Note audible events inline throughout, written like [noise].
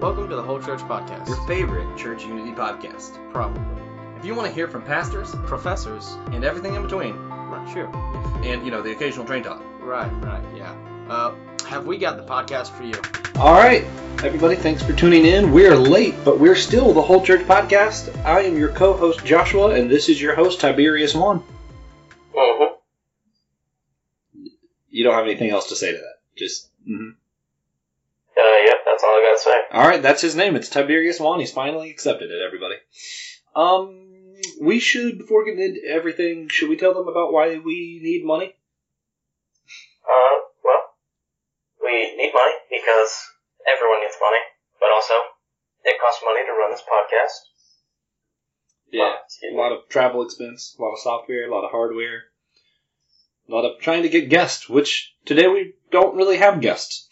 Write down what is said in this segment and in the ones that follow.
Welcome to the Whole Church Podcast. your favorite Church Unity podcast. Probably. If you want to hear from pastors Professors. and everything in between, Right, sure. and you know the occasional train talk. Right, right, yeah. Uh, have we got the podcast for you? All right, everybody, thanks for tuning in. We're late, but we're still the Whole Church Podcast. I am your co host, Joshua, and this is your host, Tiberius One. Mm-hmm. You don't have anything else to say to that. Just. mhm. Uh, yep, that's all I gotta say. All right, that's his name. It's Tiberius One. He's finally accepted it, everybody. Um, we should, before getting into everything, should we tell them about why we need money? Uh, well, we need money because everyone needs money, but also it costs money to run this podcast. Excuse A lot of travel expense, a lot of software, a lot of hardware, a lot of trying to get guests, which today we don't really have guests.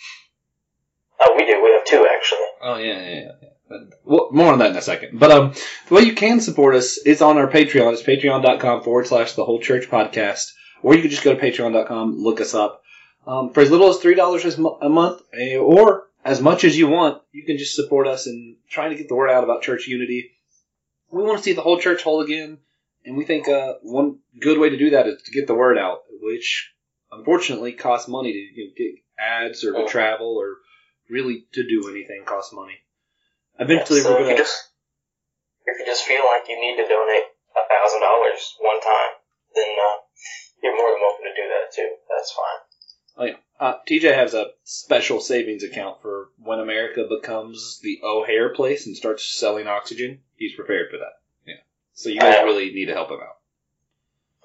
Oh, we do. We have two actually. Oh yeah, yeah, yeah. But- Well, more on that in a second. But um, the way you can support us is on our Patreon. It's patreon.com forward slash the whole church podcast. Or you can just go to patreon.com, look us up. Um, for as little as $3 a month, eh, or as much as you want, you can just support us in trying to get the word out about church unity. We want to see the whole church whole again, and we think uh, one good way to do that is to get the word out, which unfortunately costs money to you know, get ads or to Oh. travel or really to do anything costs money. Eventually, so we're gonna. you just if you just feel like you need to donate a thousand dollars one time, then uh, you're more than welcome to do that too. That's fine. Uh, TJ has a special savings account for when America becomes the O'Hare place and starts selling oxygen. He's prepared for that. Yeah. So you guys Yeah. really need to help him out.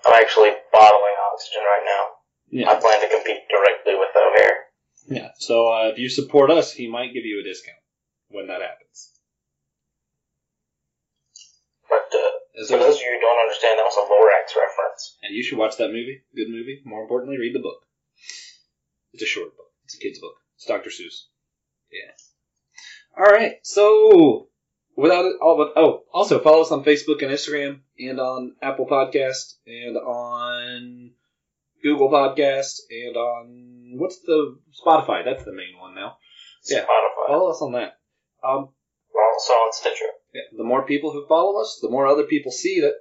I'm actually bottling oxygen right now. Yeah. I plan to compete directly with O'Hare. Yeah. So uh, if you support us, he might give you a discount when that happens. But uh, for those of you who don't understand, that was a Lorax reference. and you should watch that movie. Good movie. More importantly, read the book. It's a short book. It's a kid's book. It's Dr. Seuss. Yeah. All right. So without it, all but oh, also follow us on Facebook and Instagram, and on Apple Podcast, and on Google Podcast, and on what's the Spotify? That's the main one now. Yeah. Spotify. Follow us on that. Um, We're also on Stitcher. yeah, the more people who follow us, the more other people see that,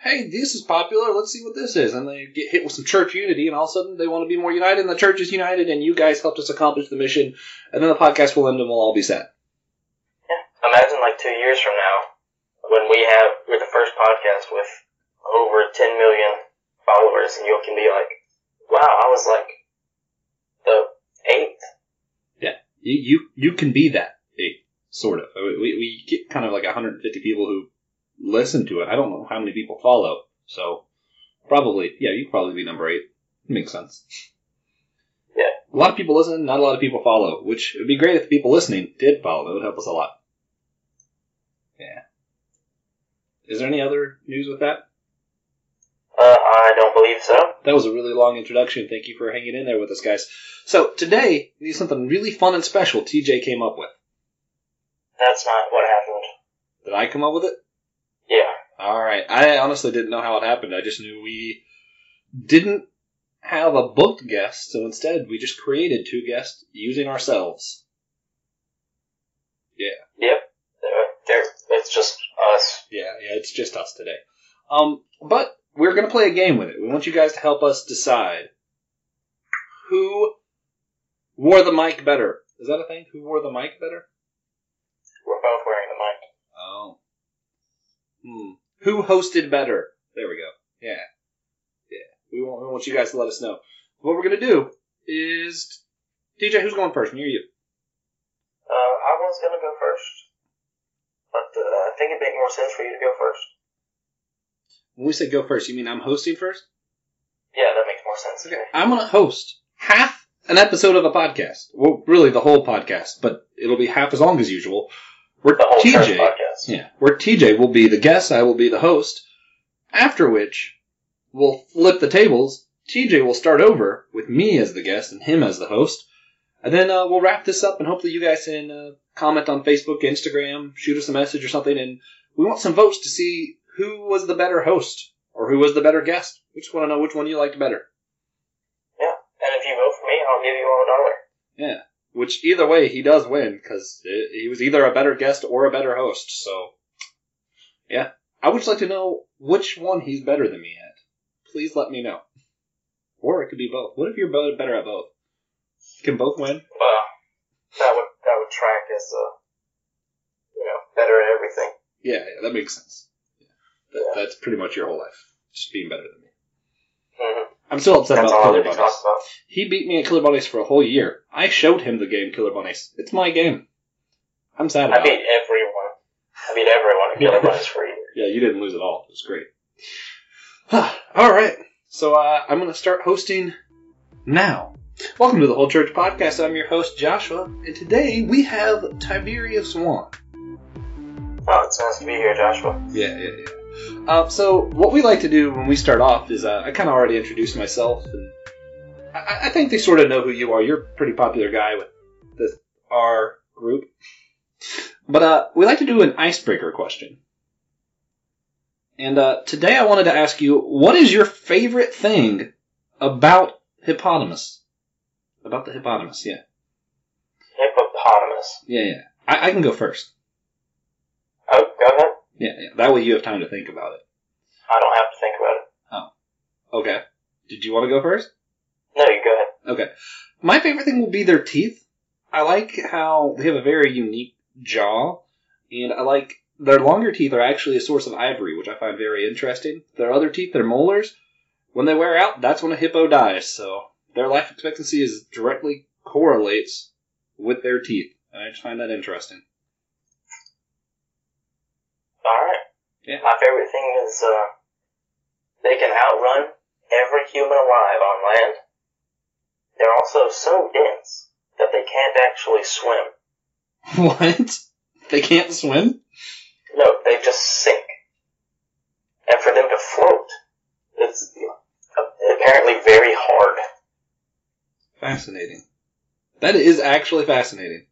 hey, this is popular, let's see what this is. And they get hit with some church unity, and all of a sudden they want to be more united, and the church is united, and you guys helped us accomplish the mission, and then the podcast will end and we'll all be sad. Yeah, imagine like two years from now, when we have we're the first podcast with over 10 million followers, and you can be like, "Wow, I was like the eighth. Yeah, You, you, you can be that, eh, sort of. We, we get kind of like 150 people who listen to it. I don't know how many people follow, so probably, yeah, you probably be number eight. Makes sense. Yeah. A lot of people listen, not a lot of people follow, which would be great if the people listening did follow. It would help us a lot. Yeah. Is there any other news with that? I don't believe so. That was a really long introduction. Thank you for hanging in there with us, guys. So today, we have something really fun and special TJ came up with. That's not what happened. Did I come up with it? Yeah. All right. I honestly didn't know how it happened. I just knew we didn't have a booked guest, so instead we just created two guests using ourselves. Yeah. Yep. There, it's just us. Yeah, yeah, it's just us today. Um, but we're gonna play a game with it. We want you guys to help us decide who wore the mic better. Is that a thing? Who wore the mic better? We're both wearing the mic. Oh. Hmm. Who hosted better? There we go. Yeah. Yeah. We want, we want you guys to let us know. What we're going to do is. TJ, who's going first? Me or you? Uh, I was gonna go first, but uh, I think it'd make more sense for you to go first. When we say go first, you mean I'm hosting first? Yeah, that makes more sense. Okay. I'm going to host half an episode of a podcast. Well, really the whole podcast, but it'll be half as long as usual. Whole TJ. podcast. Yeah, where TJ will be the guest, I will be the host. After which, we'll flip the tables. TJ will start over with me as the guest and him as the host. And then uh, we'll wrap this up, and hopefully you guys can uh, comment on Facebook, Instagram, shoot us a message or something, and we want some votes to see who was the better host or who was the better guest. We just want to know which one you liked better. Yeah, and if you vote for me, I'll give you all a dollar. Yeah, which either way he does win because he was either a better guest or a better host. So, yeah, I would just like to know which one he's better than me at. Please let me know. Or it could be both. What if you're better at both? Can both win? Well, that would that would track as uh, you know, better at everything. Yeah, yeah that makes sense. That, Yeah. That's pretty much your whole life, just being better than me. hmm I'm still upset That's about Killer Bunnies. about. He beat me at Killer Bunnies for a whole year. I showed him the game Killer Bunnies. It's my game. I'm sad I beat it. everyone. I beat everyone at Killer Bunnies for a year. Yeah, you didn't lose at all. It was great. [sighs] all right. So uh, I'm going to start hosting now. Welcome to the Whole Church Podcast. I'm your host, Joshua, and today we have Tiberius Swan. Oh, it's nice to be here, Joshua. Yeah, yeah, yeah. Uh, so what we like to do when we start off is uh, I kind of already introduced myself, and I, I think they sort of know who you are. You're a pretty popular guy with this our group, but uh, we like to do an icebreaker question. And uh, today I wanted to ask you, what is your favorite thing about hippopotamus? About the hippopotamus, yeah, Hippopotamus. yeah, yeah. I, I can go first. Yeah, yeah. That way you have time to think about it. I don't have to think about it. Oh, okay. Did you want to go first? No, you go ahead. Okay. My favorite thing will be their teeth. I like how they have a very unique jaw, and I like their longer teeth are actually a source of ivory, which I find very interesting. Their other teeth, their molars, when they wear out, that's when a hippo dies. So their life expectancy is directly correlates with their teeth, and I just find that interesting. Alright. Yeah. My favorite thing is, uh, they can outrun every human alive on land. They're also so dense that they can't actually swim. [laughs] What? They can't swim? No, they just sink. And for them to float, it's apparently very hard. Fascinating. That is actually fascinating.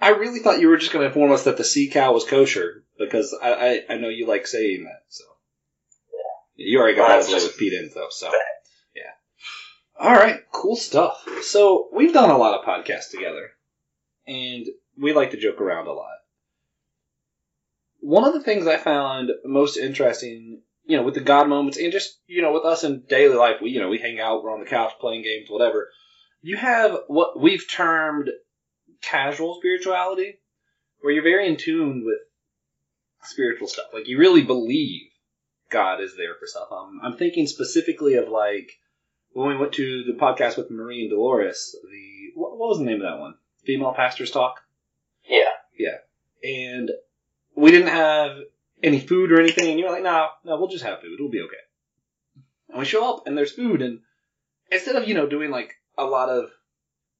I really thought you were just going to inform us that the sea cow was kosher because I, I, I know you like saying that. So yeah, you already got Well, that that's away just with Pete Enzo. So fact. yeah. All right, cool stuff. So we've done a lot of podcasts together, and we like to joke around a lot. One of the things I found most interesting, you know, with the God moments and just, you know, with us in daily life, we, you know, we hang out, we're on the couch playing games, whatever. You have what we've termed casual spirituality, where you're very in tune with spiritual stuff. Like, you really believe God is there for stuff. Um, I'm thinking specifically of, like, when we went to the podcast with Marie and Dolores, the, what, what was the name of that one? Female Pastors Talk? Yeah. Yeah. And we didn't have any food or anything, and you're like, no, no, we'll just have food. It'll be okay. And we show up, and there's food, and instead of, you know, doing like a lot of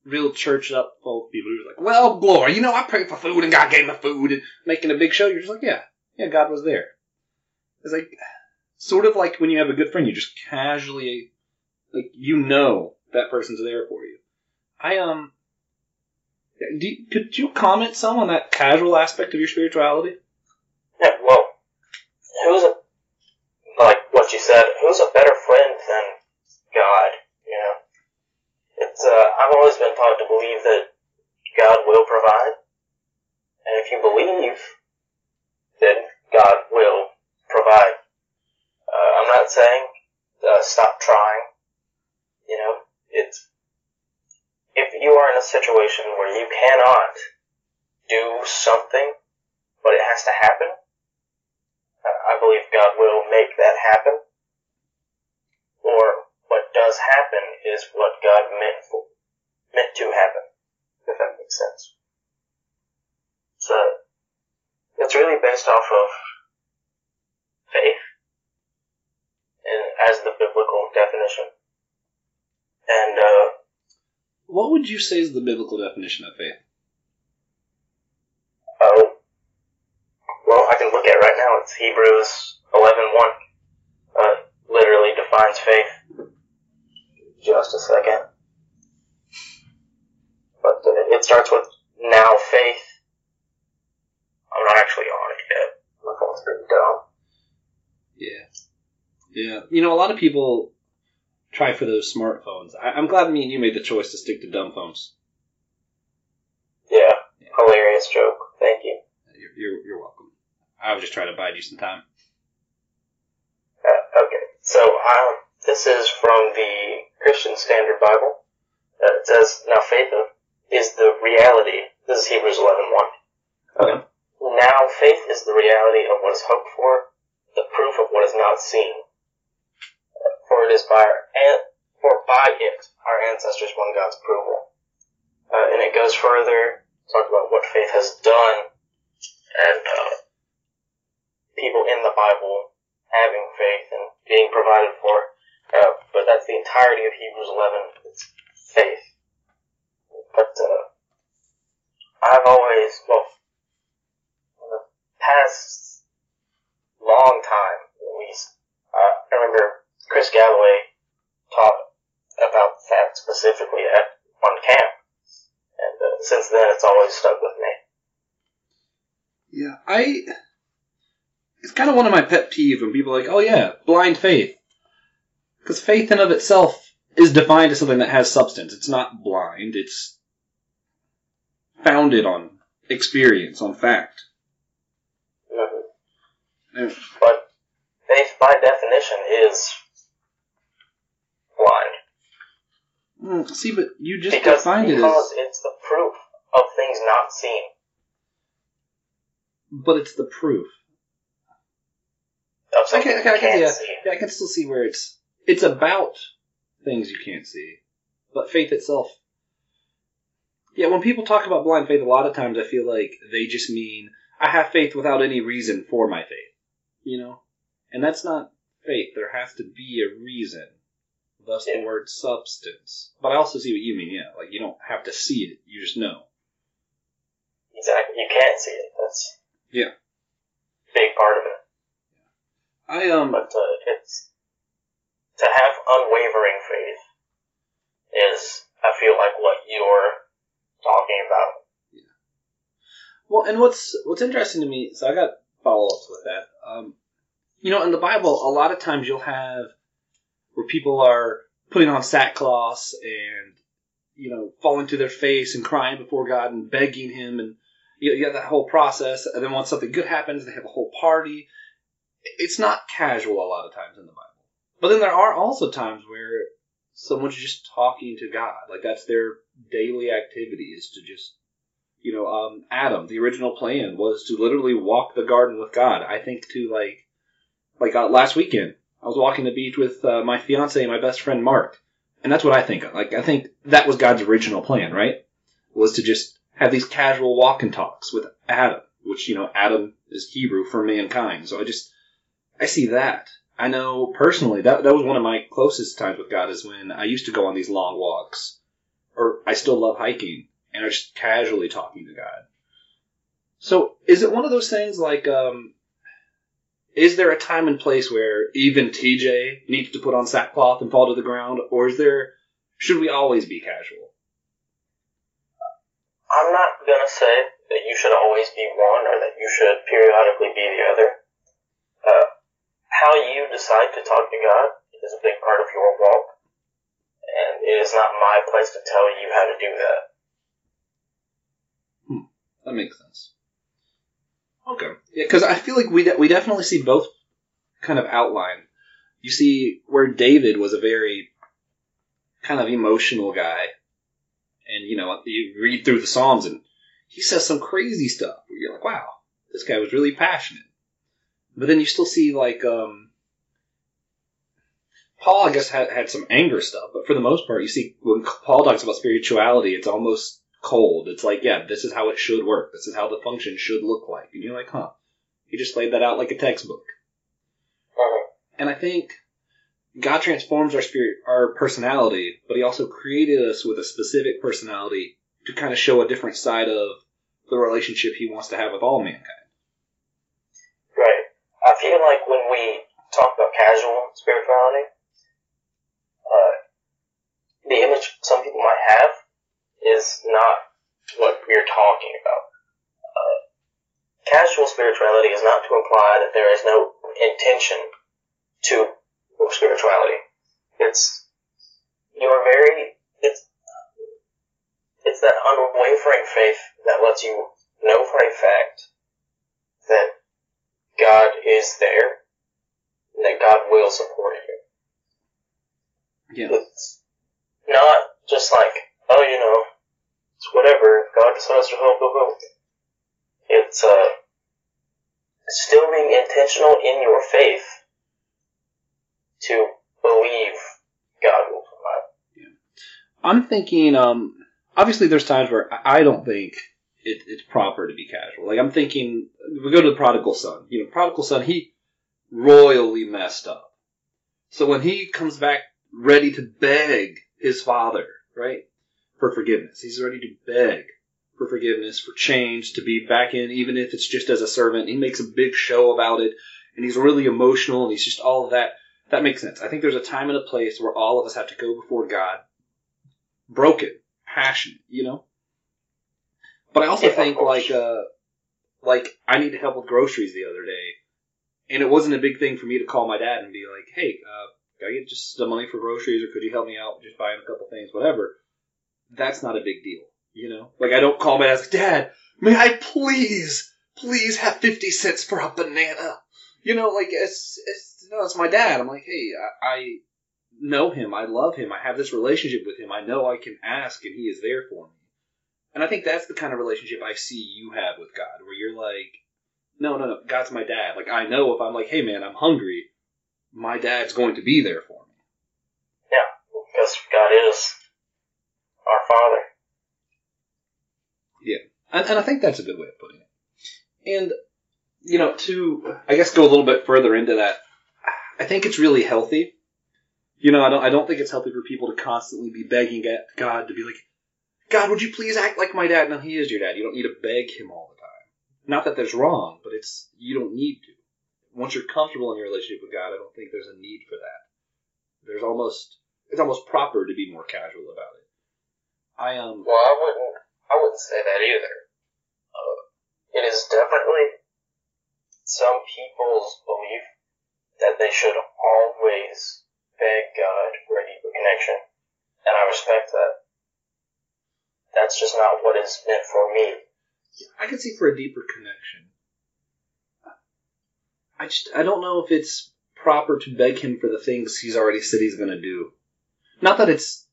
real churched up folk people who's like, well, glory, you know, I prayed for food, and God gave me food, and making a big show, you're just like, yeah, yeah, God was there. It's like, sort of like when you have a good friend, you just casually, like, you know that person's there for you. I, um, you, could you comment some on that casual aspect of your spirituality? Yeah, well, who's a, like what you said, who's a better friend than God, you know? It's, uh, I've always been taught to believe that God will provide. And if you believe, then God will provide. Uh, I'm not saying, uh, stop trying. You know, it's, if you are in a situation where you cannot do something, but it has to happen, I I believe God will make that happen. Or what does happen is what God meant for, meant to happen, if that makes sense. So, it's really based off of faith, and as the biblical definition. And, uh, What would you say is the biblical definition of faith? Oh. Well, I can look at it right now. It's Hebrews 11.1. Uh, literally defines faith. Just a second. But uh, it starts with now faith. I'm not actually on it yet. My phone's pretty dumb. Yeah. Yeah. You know, a lot of people try for those smartphones. I, I'm glad me and you made the choice to stick to dumb phones. Yeah. Hilarious joke. Thank you. You're, you're, you're welcome. I was just trying to bide you some time. Uh, okay, so um, this is from the Christian Standard Bible. Uh, it says, "Now faith is the reality." This is Hebrews 11:1. Okay. Now faith is the reality of what is hoped for, the proof of what is not seen. For it is by our an- for by it our ancestors won God's approval. Uh, and it goes further, talk about what faith has done, and uh, people in the Bible having faith and being provided for. Uh, but that's the entirety of Hebrews 11. It's faith. But uh, I've always, well, in the past long time at least, uh, I remember Chris Galloway taught about that specifically at on camp, and uh, since then it's always stuck with me. Yeah, I. It's kind of one of my pet peeves when people are like, oh yeah, blind faith. Because faith in of itself is defined as something that has substance. It's not blind, it's founded on experience, on fact. Mhm. And- But faith, by definition, is blind. Mm, see, but you just because defined it because as. it's the proof of things not seen. But it's the proof. Of I something can, I can, I you can, can't yeah, see. yeah, I can still see where it's it's about things you can't see, but faith itself. Yeah, when people talk about blind faith, a lot of times I feel like they just mean I have faith without any reason for my faith, you know, and that's not faith. There has to be a reason. Thus, the word substance. But I also see what you mean. Yeah, like you don't have to see it; you just know. Exactly. You can't see it. That's Yeah. big part of it. I um. But uh, it's to have unwavering faith is, I feel like, what you're talking about. Yeah. Well, and what's what's interesting to me, so I got follow ups with that. Um, you know, in the Bible, a lot of times you'll have where people are putting on sackcloths and you know falling to their face and crying before God and begging Him, and you, you have that whole process. And then once something good happens, they have a whole party. It's not casual a lot of times in the Bible, but then there are also times where someone's just talking to God, like that's their daily activity is to just you know, um, Adam, the original plan was to literally walk the garden with God. I think to like, like uh, last weekend, I was walking the beach with uh, my fiance and my best friend Mark, and that's what I think of. Like, I think that was God's original plan, right? Was to just have these casual walk and talks with Adam, which you know, Adam is Hebrew for mankind. So I just, I see that. I know personally that that was one of my closest times with God is when I used to go on these long walks, or I still love hiking and are just casually talking to God. So, is it one of those things like, um, is there a time and place where even TJ needs to put on sackcloth and fall to the ground, or is there, should we always be casual? I'm not gonna say that you should always be one or that you should periodically be the other. Uh, how you decide to talk to God is a big part of your walk, and it is not my place to tell you how to do that. That makes sense. Okay. Yeah, because I feel like we de- we definitely see both kind of outline. You see where David was a very kind of emotional guy, and you know you read through the Psalms and he says some crazy stuff. You're like, wow, this guy was really passionate. But then you still see like um, Paul, I guess had had some anger stuff, but for the most part, you see when Paul talks about spirituality, it's almost cold. It's like, yeah, this is how it should work. This is how the function should look like. And you're like, huh. He just laid that out like a textbook. Mhm. And I think God transforms our spirit, our personality, but He also created us with a specific personality to kind of show a different side of the relationship He wants to have with all mankind. Right. I feel like when we talk about casual spirituality, uh, the image some people might have is not what we're talking about. Uh, casual spirituality is not to imply that there is no intention to spirituality. It's you're very it's it's that unwavering faith that lets you know for a fact that God is there, and that God will support you. Yeah. It's not just like, oh, you know, it's whatever. God decides to help, help. It's uh, still being intentional in your faith to believe God will provide. I'm thinking, um, obviously there's times where I I don't think it, it's proper to be casual. Like I'm thinking, we go to the prodigal son. You know, prodigal son, he royally messed up. So when he comes back ready to beg his father, right, for forgiveness, he's ready to beg for forgiveness, for change, to be back in, even if it's just as a servant. He makes a big show about it, and he's really emotional, and he's just all of that. That makes sense. I think there's a time and a place where all of us have to go before God, broken, passionate, you know. But I also Yeah, think like uh, like I need help with groceries the other day, and it wasn't a big thing for me to call my dad and be like, "Hey, uh, I get just some money for groceries, or could you help me out just buying a couple things, whatever?" That's not a big deal, you know. Like I don't call my dad, "Dad, may I please, please have fifty cents for a banana?" You know, like it's it's no, it's my dad. I'm like, hey, I, I know him, I love him, I have this relationship with him. I know I can ask, and he is there for me. And I think that's the kind of relationship I see you have with God, where you're like, no, no, no, God's my dad. Like I know if I'm like, hey man, I'm hungry, my dad's going to be there for me. Yeah, because God is our Father. Yeah, and, and I think that's a good way of putting it. And, you know, to, I guess, go a little bit further into that, I think it's really healthy. You know, I don't, I don't think it's healthy for people to constantly be begging at God to be like, God, would you please act like my dad? No, he is your dad. You don't need to beg him all the time. Not that there's wrong, but it's, you don't need to. Once you're comfortable in your relationship with God, I don't think there's a need for that. There's almost, it's almost proper to be more casual about it. I, um, Well, I wouldn't. I wouldn't say that either. Uh, it is definitely some people's belief that they should always beg God for a deeper connection, and I respect that. That's just not what is meant for me. I can see for a deeper connection. I just I don't know if it's proper to beg him for the things he's already said he's going to do. Not that it's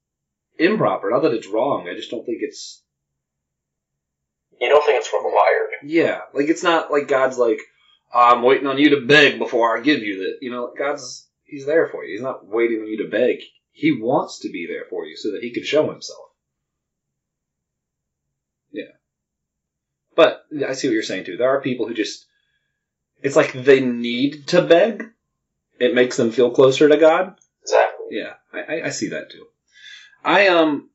improper, not that it's wrong. I just don't think it's You don't think it's required? yeah, like it's not like God's like I'm waiting on you to beg before I give you that. You know, God's he's there for you. He's not waiting on you to beg. He wants to be there for you so that he can show himself. Yeah. But I see what you're saying too. There are people who just it's like they need to beg. It makes them feel closer to God. Exactly. Yeah, I, I, I see that too. I um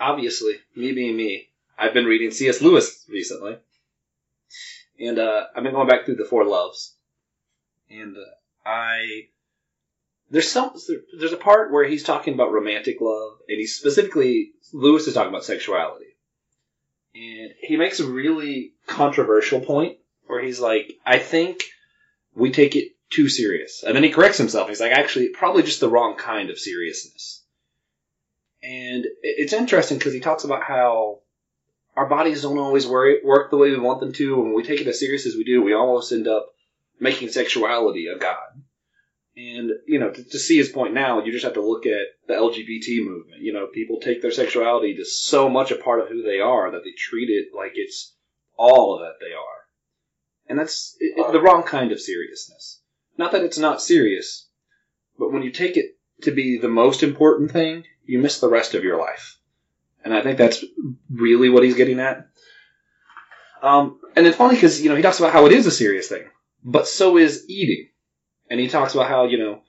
obviously me being me, I've been reading C.S. Lewis recently, and uh, I've been going back through the Four Loves, and uh, I there's some there's a part where he's talking about romantic love, and he's specifically Lewis is talking about sexuality, and he makes a really controversial point where he's like, I think we take it too serious. And then he corrects himself. He's like, actually, probably just the wrong kind of seriousness. And it's interesting because he talks about how our bodies don't always work, the way we want them to. And when we take it as serious as we do, we almost end up making sexuality a god. And, you know, to, to see his point now, you just have to look at the LGBT movement. You know, people take their sexuality to so much a part of who they are that they treat it like it's all that they are. And that's it, it- the wrong kind of seriousness. Not that it's not serious, but when you take it to be the most important thing, you miss the rest of your life. And I think that's really what he's getting at. Um, and it's funny because, you know, he talks about how it is a serious thing, but so is eating. And he talks about how, you know,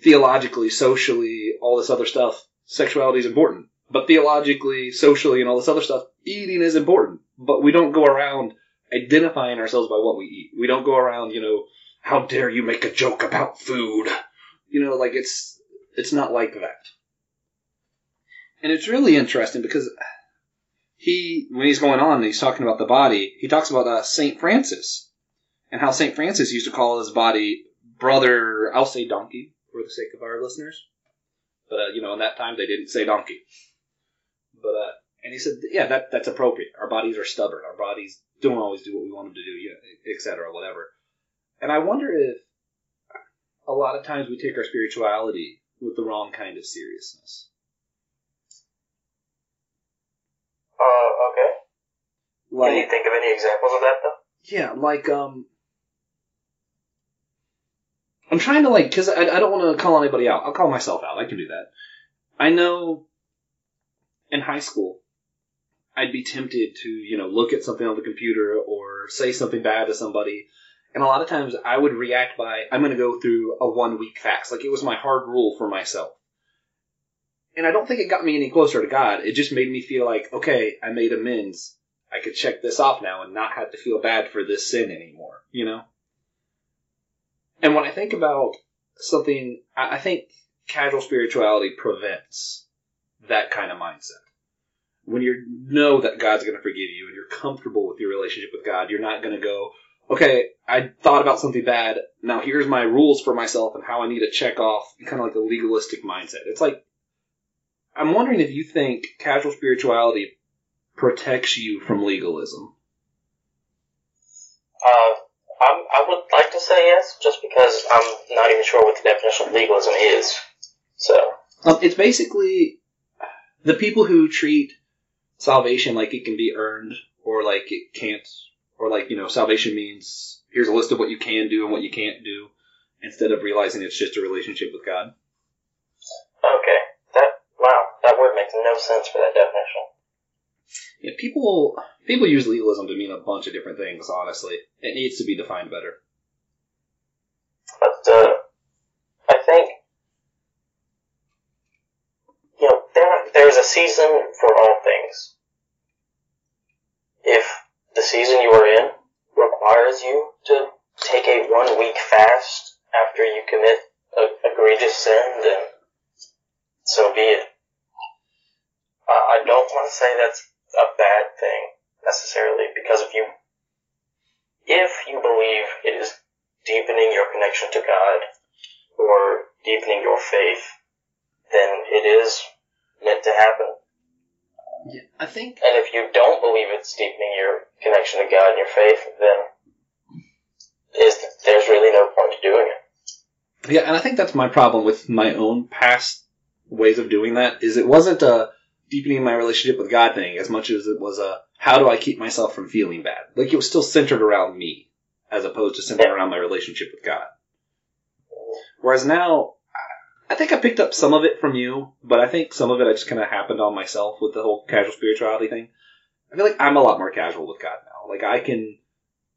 theologically, socially, all this other stuff, sexuality is important. But theologically, socially, and all this other stuff, eating is important. But we don't go around identifying ourselves by what we eat. We don't go around, you know, how dare you make a joke about food? You know, like it's it's not like that. And it's really interesting because he, when he's going on and he's talking about the body, he talks about uh, Saint Francis and how Saint Francis used to call his body brother. I'll say donkey for the sake of our listeners, but uh, you know, in that time they didn't say donkey. But uh, And he said, yeah, that that's appropriate. Our bodies are stubborn. Our bodies don't always do what we want them to do, you know, et cetera, whatever. And I wonder if a lot of times we take our spirituality with the wrong kind of seriousness. Uh, okay. Can you think of any examples of that though? yeah, like, um, I'm trying to like, cause I, I don't want to call anybody out. I'll call myself out. I can do that. I know in high school, I'd be tempted to, you know, look at something on the computer or say something bad to somebody. And a lot of times I would react by, I'm going to go through a one week fast. Like it was my hard rule for myself. And I don't think it got me any closer to God. It just made me feel like, okay, I made amends. I could check this off now and not have to feel bad for this sin anymore, you know? And when I think about something, I think casual spirituality prevents that kind of mindset. When you know that God's going to forgive you and you're comfortable with your relationship with God, you're not going to go, okay, I thought about something bad. Now here's my rules for myself and how I need to check off kind of like a legalistic mindset. It's like, I'm wondering if you think casual spirituality protects you from legalism. Uh, I'm, I would like to say yes, just because I'm not even sure what the definition of legalism is. So, Um, it's basically the people who treat salvation like it can be earned or like it can't, or like, you know, salvation means here's a list of what you can do and what you can't do instead of realizing it's just a relationship with God. okay. That, wow, that word makes no sense for that definition. Yeah, people people use legalism to mean a bunch of different things, honestly. It needs to be defined better. But, uh, I think, you know, there, there's a season for all things. If the season you are in requires you to take a one week fast after you commit a egregious sin, then so be it. Uh, I don't want to say that's a bad thing necessarily, because if you if you believe it is deepening your connection to God or deepening your faith, then it is meant to happen. Yeah, I think And if you don't believe it's deepening your connection to God and your faith, then is there's really no point to doing it. Yeah, and I think that's my problem with my own past ways of doing that. Is it wasn't a deepening my relationship with God thing as much as it was a how do I keep myself from feeling bad. Like it was still centered around me as opposed to centered around my relationship with God. Whereas now, I think I picked up some of it from you, but I think some of it I just kind of happened on myself with the whole casual spirituality thing. I feel like I'm a lot more casual with God now. Like I can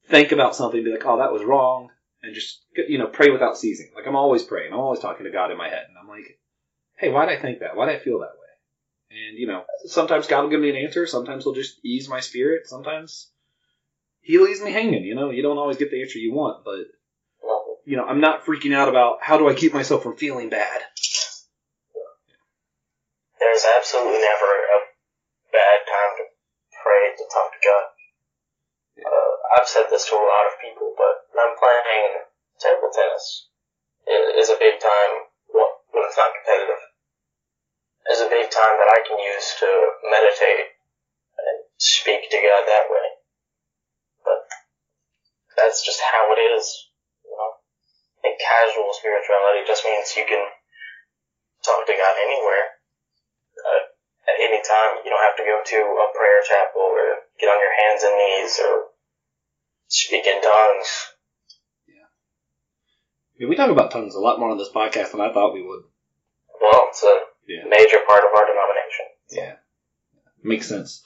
think about something, be like, oh, that was wrong, and just you know pray without ceasing. Like I'm always praying. I'm always talking to God in my head, and I'm like, hey, why did I think that? Why did I feel that way? And you know, sometimes God will give me an answer. Sometimes He'll just ease my spirit. Sometimes He leaves me hanging. You know, you don't always get the answer you want, but you know, I'm not freaking out about how do I keep myself from feeling bad. There's absolutely never a bad time to pray to talk to God. Uh, I've said this to a lot of people, but I'm playing table tennis It is a big time when it's not competitive. Is a big time that I can use to meditate and speak to God that way. But that's just how it is. You know, I think casual spirituality just means you can talk to God anywhere uh, at any time. You don't have to go to a prayer chapel or get on your hands and knees or speak in tongues. I mean, we talk about tongues a lot more on this podcast than I thought we would. Well, it's a Yeah. major part of our denomination. Yeah. Makes sense.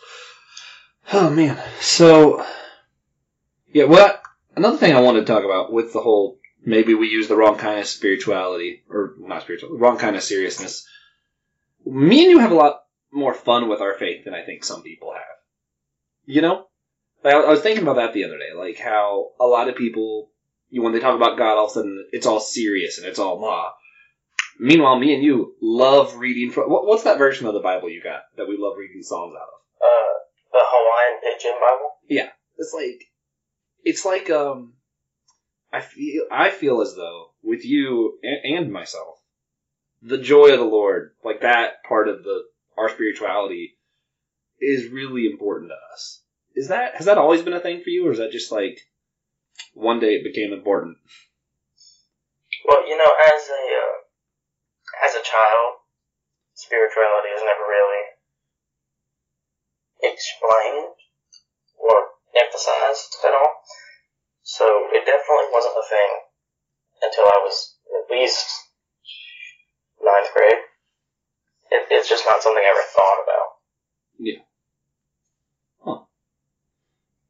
Oh man. So yeah, what another thing I wanted to talk about with the whole maybe we use the wrong kind of spirituality or not spiritual, wrong kind of seriousness. Me and you have a lot more fun with our faith than I think some people have. You know? I I was thinking about that the other day, like how a lot of people, you know, when they talk about God, all of a sudden it's all serious and it's all blah. Meanwhile, me and you love reading from. What, what's that version of the Bible you got that we love reading Psalms out of? Uh, the Hawaiian Pidgin Bible. Yeah, it's like, it's like um, I feel I feel as though with you and, and myself, the joy of the Lord, like that part of the our spirituality, is really important to us. Is that has that always been a thing for you, or is that just like one day it became important? Well, you know, as a uh, as a child, spirituality was never really explained or emphasized at all. So it definitely wasn't a thing until I was at least ninth grade. It, it's just not something I ever thought about. Yeah. Huh.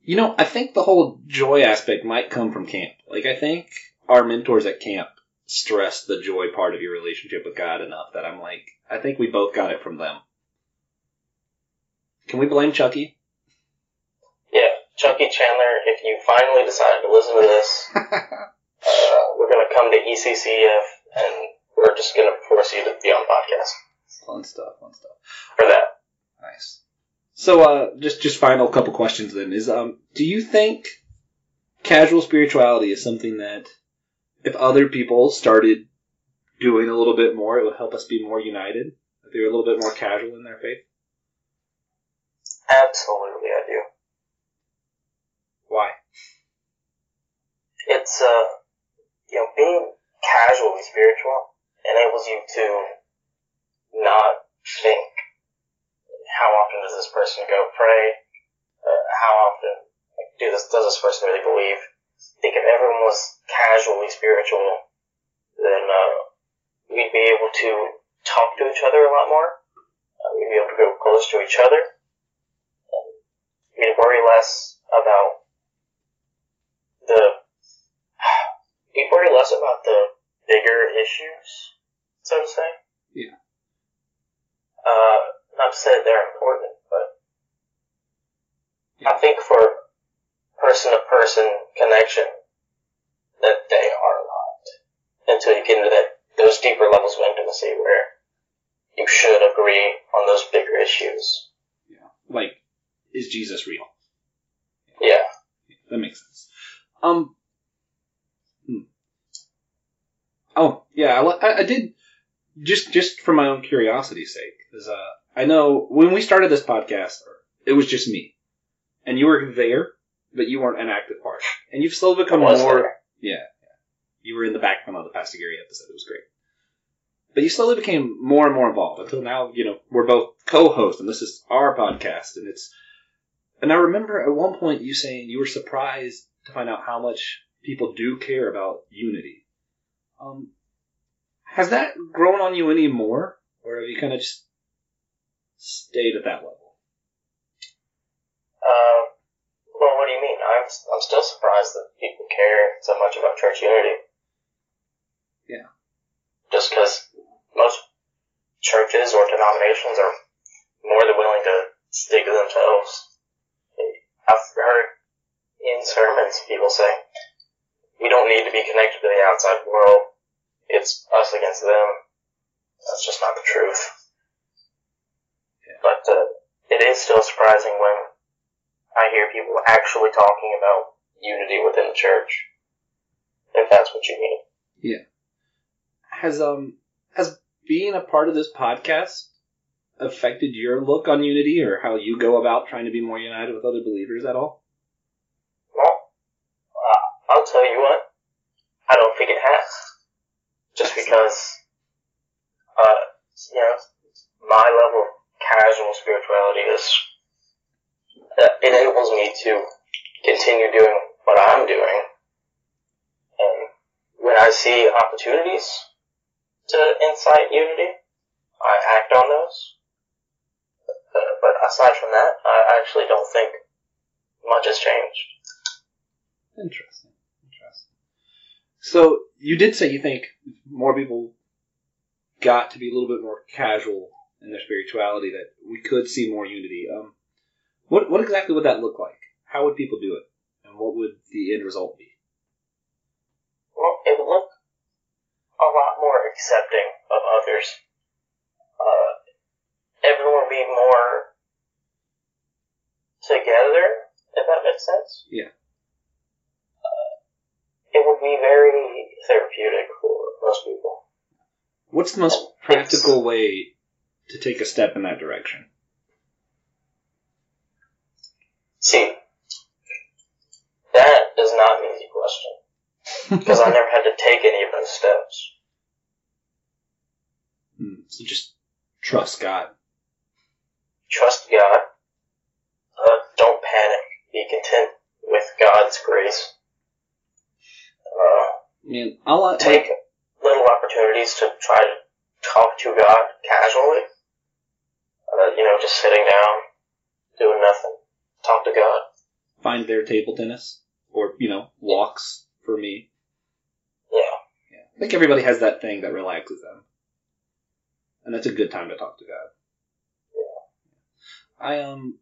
You know, I think the whole joy aspect might come from camp. Like, I think our mentors at camp stressed the joy part of your relationship with God enough that I'm like, I think we both got it from them. Can we blame Chucky? Yeah, Chucky Chandler, if you finally decided to listen to this, [laughs] uh, we're going to come to ECCF and we're just going to force you to be on podcast Fun stuff, fun stuff. for that. Nice. So, uh, just just final couple questions then is um, do you think casual spirituality is something that if other people started doing a little bit more, it would help us be more united? If they were a little bit more casual in their faith. Absolutely, I do. Why? It's, uh, you know, being casually spiritual enables you to not think, how often does this person go pray? Uh, how often like, do this, does this person really believe? Think if everyone was casually spiritual, then, uh, we'd be able to talk to each other a lot more. Uh, we'd be able to go close to each other. We'd worry less about the we worry less about the bigger issues, so to say. Yeah. Uh, not to say that they're important, but I think for person to person connection, that they are not. Until you get into that those deeper levels of intimacy where you should agree on those bigger issues. Yeah. Like, is Jesus real? Yeah. That makes sense. Um. hmm. Oh yeah, I, I, did just just for my own curiosity's sake, because uh, I know when we started this podcast, it was just me, and you were there, but you weren't an active part, and you've slowly become more. there. Yeah, yeah, you were in the background of the Pastor Gary episode. It was great, but you slowly became more and more involved until now. You know, we're both co-hosts, and this is our podcast, and it's. And I remember at one point you saying you were surprised to find out how much people do care about unity. Um, has that grown on you any more, or have you kind of just stayed at that level? Uh, well, what do you mean? I'm I'm still surprised that people care so much about church unity. Yeah. Just because most churches or denominations are more than willing to stick to themselves. I've heard in sermons people say, "We don't need to be connected to the outside world. It's us against them." That's just not the truth. Yeah. But uh, it is still surprising when I hear people actually talking about unity within the church. If that's what you mean. Yeah. Has um has being a part of this podcast affected your look on unity, or how you go about trying to be more united with other believers at all? Well, uh, I'll tell you what. I don't think it has. Just because, uh, you know, my level of casual spirituality is uh, enables me to continue doing what I'm doing, and when I see opportunities to incite unity, I act on those. Uh, but aside from that, I actually don't think much has changed. Interesting. Interesting. So you did say you think more people got to be a little bit more casual in their spirituality, that we could see more unity. Um, what what exactly would that look like? How would people do it, and what would the end result be? Well, it would look a lot more accepting of others. Uh, everyone would be more together, if that makes sense. Yeah. It would be very therapeutic for most people. What's the most practical way to take a step in that direction? See, that is not an easy question [laughs] because I never had to take any of those steps. Hmm, so just trust God. Trust God. Uh, don't panic. Be content with God's grace. Uh, Man, all I take little opportunities to try to talk to God casually. Uh, you know, just sitting down, doing nothing. Talk to God. find their table tennis or you know walks for me. Yeah. yeah. I think everybody has that thing that relaxes them, and that's a good time to talk to God. Yeah. I um,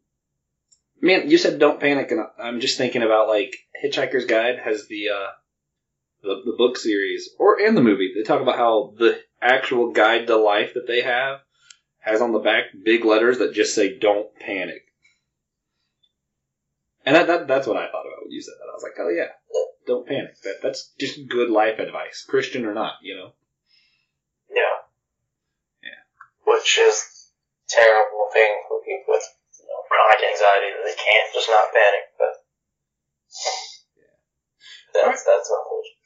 man, you said don't panic, and I'm just thinking about like Hitchhiker's Guide has the uh, the the book series or and the movie. They talk about how the actual guide to life that they have has on the back big letters that just say "Don't panic." And that, that that's what I thought about when you said that. I was like, oh yeah, don't panic. That that's just good life advice, Christian or not, you know. Yeah. Yeah. Which is a terrible thing for people with you know, chronic anxiety that they can't just not panic, but Yeah. that's, that's unfortunate.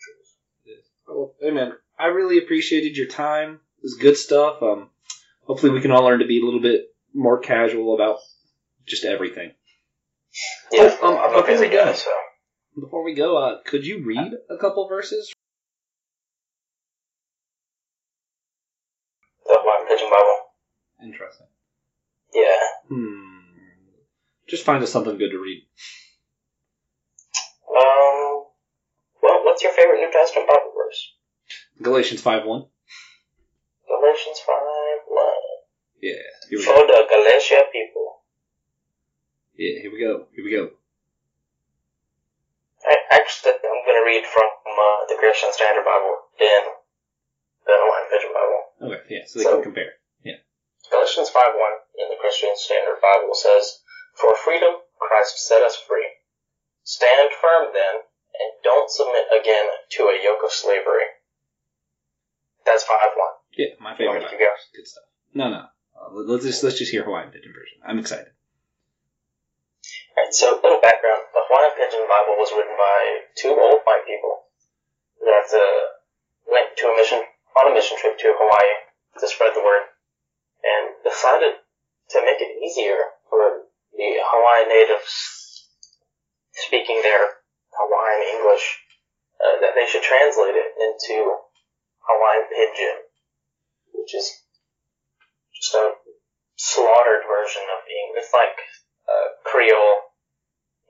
Well, hey man, I really appreciated your time. It was good stuff. Um, hopefully we can all learn to be a little bit more casual about just everything. Yeah, Oh, um, before busy we go. so. Before we go, uh, could you read a couple verses? The Hawaiian Pidgin Bible. Interesting. Yeah. Hmm. Just find us something good to read. Um, what's your favorite New Testament Bible verse? Galatians five one. Galatians 5 1. Yeah. Here we For go. the Galatia people. Yeah. Here we go. Here we go. I, actually, I'm going to read from uh, the Christian Standard Bible in the Hawaiian Pidgin Bible. Okay. Yeah. So they So- can compare. Yeah. Galatians 5 1 in the Christian Standard Bible says, For freedom Christ set us free. Stand firm then, and don't submit again to a yoke of slavery. That's 5 1. Yeah. My You favorite. to go? Good stuff. No, no. Uh, let- let's just let's just hear Hawaiian Pidgin version. I'm excited. Alright, so little background. The Hawaiian Pidgin Bible was written by two old white people that uh, went to a mission, on a mission trip to Hawaii to spread the word, and decided to make it easier for the Hawaiian natives speaking their Hawaiian English, uh, that they should translate it into Hawaiian Pidgin, which is just a slaughtered version of English. It's like uh, Creole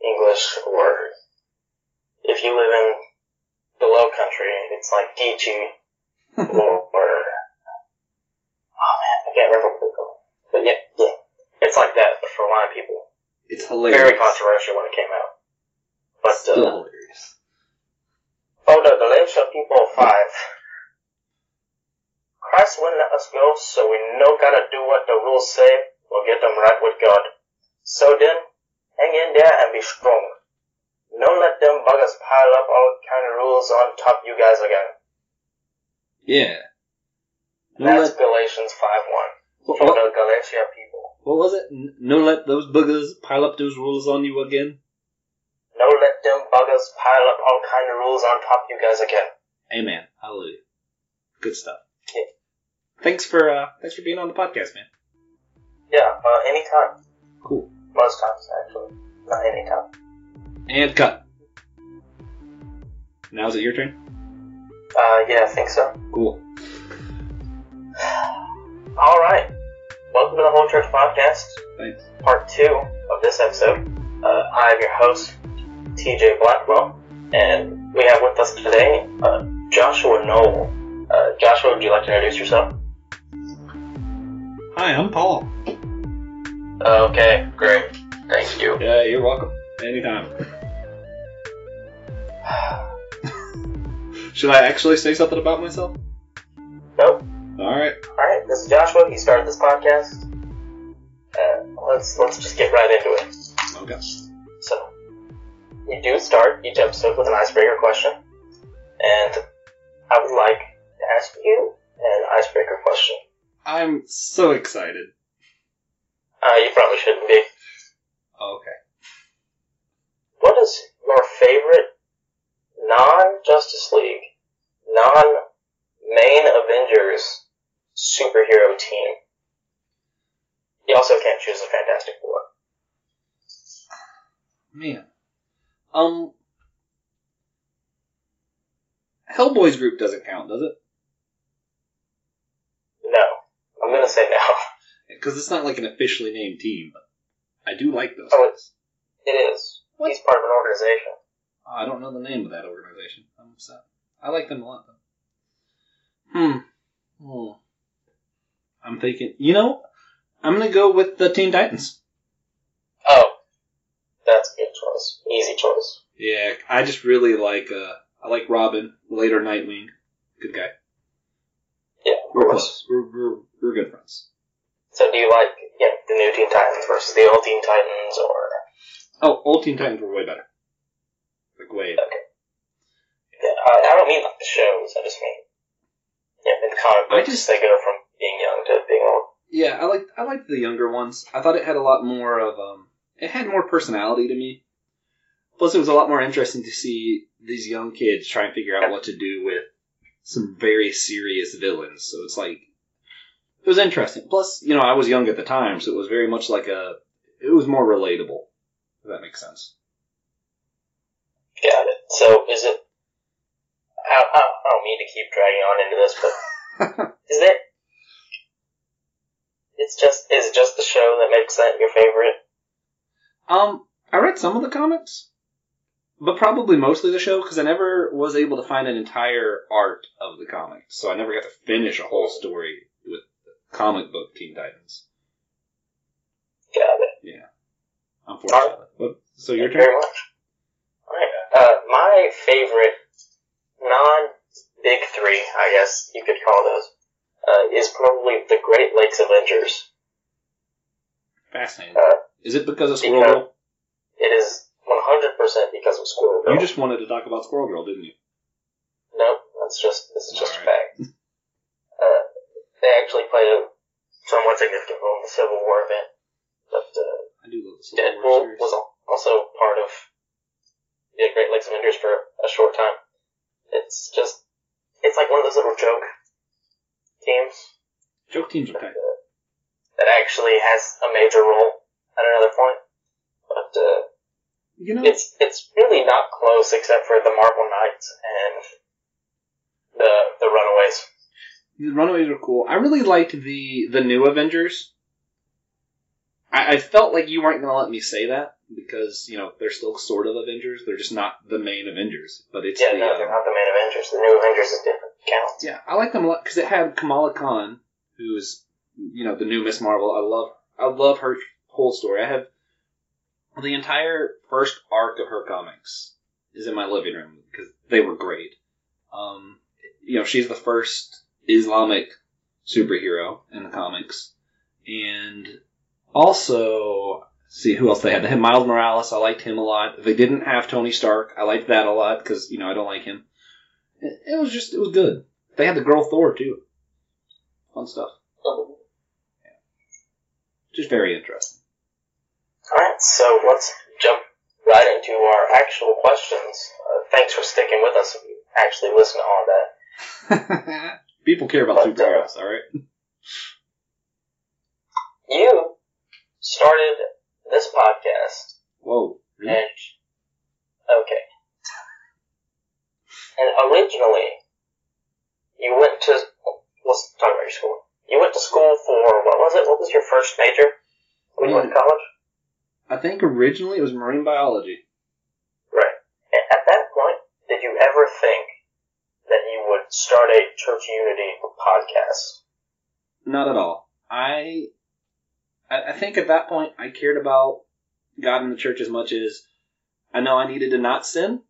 English, or if you live in the Low Country, it's like Geechee, or, [laughs] or oh man, I can't remember what. But yeah, yeah, it's like that, for a lot of people, It's hilarious. very controversial when it came out. But Still uh, hilarious. oh no, the Galatia people of five. Christ wouldn't let us go, so we know gotta do what the rules say. We'll get them right with God. So then, hang in there and be strong. Don't let them buggers pile up all kind of rules on top you guys again. Yeah. No That's let, Galatians 5 1. what, For what, the Galatia people. what was it? No let those buggers pile up those rules on you again. No let them buggers pile up all kind of rules on top of you guys again. Amen. Hallelujah. Good stuff. Yeah. Thanks for uh thanks for being on the podcast, man. Yeah, uh, anytime. Cool. Most times, actually. Not anytime. And cut. Now is it your turn? Uh, yeah, I think so. Cool. [sighs] All right. Welcome to the Whole Church Podcast, Thanks. part two of this episode. Uh, I am your host, TJ Blackwell, and we have with us today uh, Joshua Knoll. Uh, Joshua, would you like to introduce yourself? Hi, I'm Paul. Okay, great. Thank you. Yeah, you're welcome. Anytime. [sighs] Should I actually say something about myself? Nope. Alright. All right, this is Joshua. He started this podcast. Uh, let's let's just get right into it. Okay. So, we do start each episode with an icebreaker question, and I would like to ask you an icebreaker question. I'm so excited. Uh, you probably shouldn't be. Okay. what is your favorite non-Justice League, non-main Avengers superhero team? You also can't choose a Fantastic Four. Man. Um. Hellboy's group doesn't count, does it? No. I'm gonna say no. [laughs] Because it's not like an officially named team, but I do like those Oh, guys. It is. He's part of an organization. Oh, I don't know the name of that organization. I'm upset. I like them a lot, though. Hmm. Hmm. I'm thinking, you know, I'm gonna go with the Teen Titans. That's a good choice. Easy choice. Yeah, I just really like, uh, I like Robin, later Nightwing. Good guy. Yeah, We're close. We're, we're, we're good friends. So do you like know, the new Teen Titans versus the old Teen Titans, or Oh, old Teen Titans were way better. Like, way better. yeah, I, I don't mean like the shows. I just mean yeah, in the comic I books just- they go from being young to being old. Yeah, I like I liked the younger ones. I thought it had a lot more of um it had more personality to me. Plus it was a lot more interesting to see these young kids try and figure out what to do with some very serious villains. So it's like it was interesting. Plus, you know, I was young at the time, so it was very much like a it was more relatable. If that makes sense. Got it. So is it? I, I, I don't mean to keep dragging on into this, but [laughs] is it? It's just is it just the show that makes that your favorite? Um, I read some of the comics, but probably mostly the show because I never was able to find an entire art of the comic, so I never got to finish a whole story with comic book Teen Titans. Got it. Unfortunately, but so your Thank turn. very much. Alright. Uh, my favorite non big three, I guess you could call those, uh, is probably the Great Lakes Avengers. Fascinating. Uh, Is it because of Squirrel because- Girl? It is 100% because of Squirrel Girl. You just wanted to talk about Squirrel Girl, didn't you? No, that's just, this is just a fact. [laughs] Uh, they actually played a somewhat significant role in the Civil War event, but, uh, I do love the Civil War Deadpool series. was also part of the Great Lakes Avengers for a short time. It's just, it's like one of those little joke teams Joke teams are tight. that actually has a major role at another point. But uh, You know, it's it's really not close except for the Marvel Knights and the the Runaways. The Runaways are cool. I really liked the the new Avengers. I, I felt like you weren't going to let me say that because you know they're still sort of Avengers. They're just not the main Avengers, but it's Yeah, the no, um, they're not the main Avengers. The new Avengers is different. Counts. yeah. I like them a lot because it had Kamala Khan, who's you know the new Miss Marvel. I love I love her whole story. I have the entire first arc of her comics is in my living room because they were great. Um, you know, she's the first Islamic superhero in the comics, and also see who else they had. They had Miles Morales. I liked him a lot. They didn't have Tony Stark. I liked that a lot because you know I don't like him. It, it was just it was good. They had the girl Thor too. Fun stuff. Just very interesting. Alright, so let's jump right into our actual questions. Uh, thanks for sticking with us if you actually listen to all that. [laughs] People care about superheroes, all right. You started this podcast, Whoa. Really? and okay, and originally you went to let's talk about your school. You went to school for what was it? What was your first major when you went to college? I think originally it was marine biology. Right. And at that point, did you ever think that you would start a Church Unity podcast? Not at all. I, I think at that point I cared about God and the church as much as I know I needed to not sin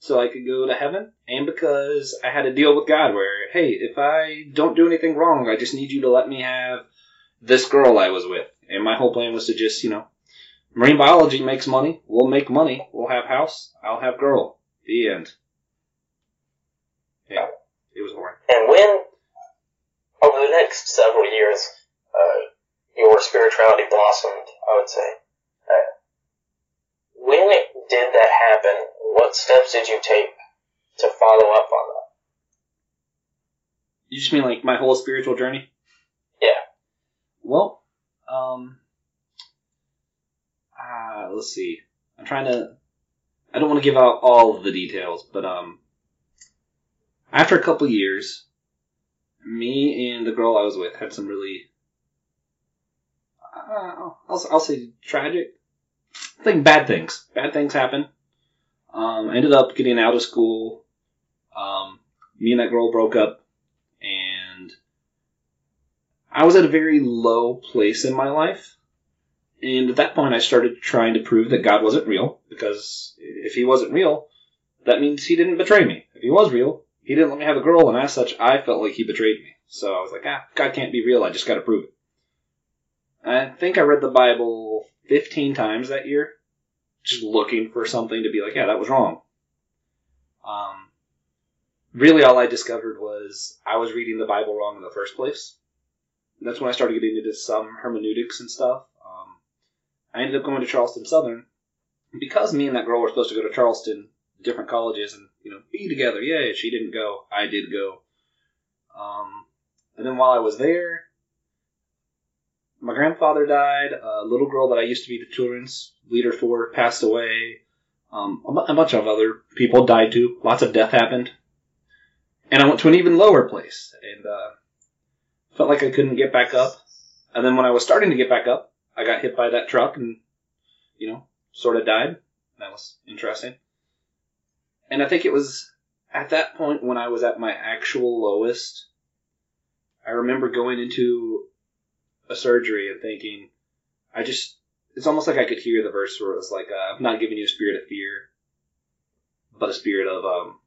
so I could go to heaven and because I had a deal with God where, hey, if I don't do anything wrong, I just need you to let me have this girl I was with. And my whole plan was to just, you know, marine biology makes money. We'll make money. We'll have house. I'll have girl. The end. Yeah. It was boring. And when, over the next several years, uh, your spirituality blossomed, I would say, uh, when did that happen? What steps did you take to follow up on that? You just mean like my whole spiritual journey? Yeah. Well, um, ah, let's see. I'm trying to. I don't want to give out all of the details, but um, after a couple years, me and the girl I was with had some really, uh, I'll, I'll say tragic, I think bad things. Bad things happen. Um, I ended up getting out of school. Um, me and that girl broke up, and I was at a very low place in my life. And at that point, I started trying to prove that God wasn't real, because if He wasn't real, that means He didn't betray me. If He was real, He didn't let me have a girl, and as such, I felt like He betrayed me. So I was like, ah, God can't be real. I just got to prove it. I think I read the Bible 15 times that year, just looking for something to be like, yeah, that was wrong. Um, really, all I discovered was I was reading the Bible wrong in the first place. And that's when I started getting into some hermeneutics and stuff. I ended up going to Charleston Southern because me and that girl were supposed to go to Charleston, different colleges, and you know be together. Yeah, she didn't go. I did go. Um, and then while I was there, my grandfather died. A little girl that I used to be the children's leader for passed away. Um, a, a bunch of other people died too. Lots of death happened. And I went to an even lower place and uh, felt like I couldn't get back up. And then when I was starting to get back up, I got hit by that truck and, you know, sort of died. That was interesting. And I think it was at that point when I was at my actual lowest. I remember going into a surgery and thinking, I just, it's almost like I could hear the verse where it was like, uh, I'm not giving you a spirit of fear, but a spirit of um,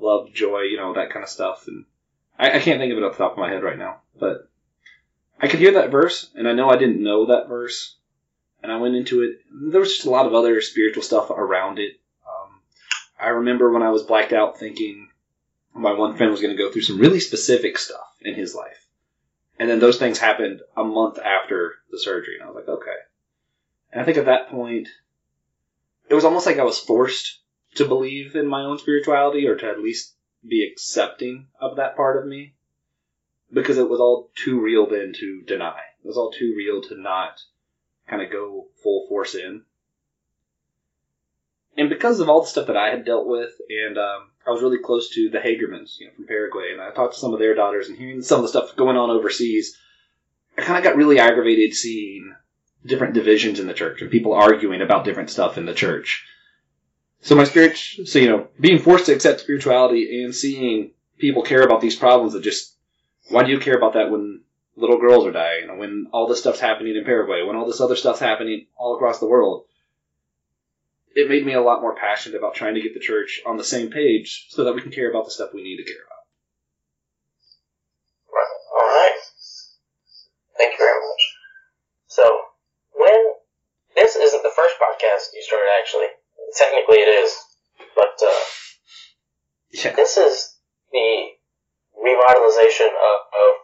love, joy, you know, that kind of stuff. And I, I can't think of it off the top of my head right now, but I could hear that verse, and I know I didn't know that verse, and I went into it. There was just a lot of other spiritual stuff around it. Um, I remember when I was blacked out thinking my one friend was going to go through some really specific stuff in his life. And then those things happened a month after the surgery, and I was like, okay. And I think at that point, it was almost like I was forced to believe in my own spirituality or to at least be accepting of that part of me because it was all too real then to deny. It was all too real to not kind of go full force in. And because of all the stuff that I had dealt with, and um, I was really close to the Hagermans, you know, from Paraguay, and I talked to some of their daughters and hearing some of the stuff going on overseas, I kind of got really aggravated seeing different divisions in the church and people arguing about different stuff in the church. So my spirit, so you know, being forced to accept spirituality and seeing people care about these problems that just, why do you care about that when little girls are dying, when all this stuff's happening in Paraguay, when all this other stuff's happening all across the world? It made me a lot more passionate about trying to get the church on the same page so that we can care about the stuff we need to care about. All right. Thank you very much. So, when this isn't the first podcast you started, actually, technically it is, but uh, Yeah. this is the of, of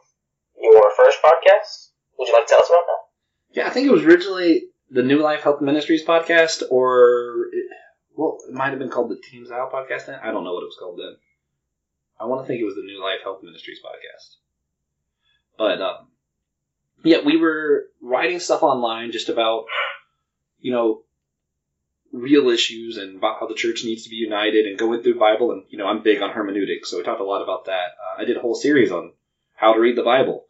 your first podcast. Would you like to tell us about that? Yeah, I think it was originally the New Life Health Ministries podcast, or it, well, it might have been called the Teams Out podcast. Then I don't know what it was called then. I want to think it was the New Life Health Ministries podcast. But um, yeah, we were writing stuff online just about you know real issues and about how the church needs to be united and going through the Bible. And you know, I'm big on hermeneutics, so we talked a lot about that. Uh, I did a whole series on how to read the Bible.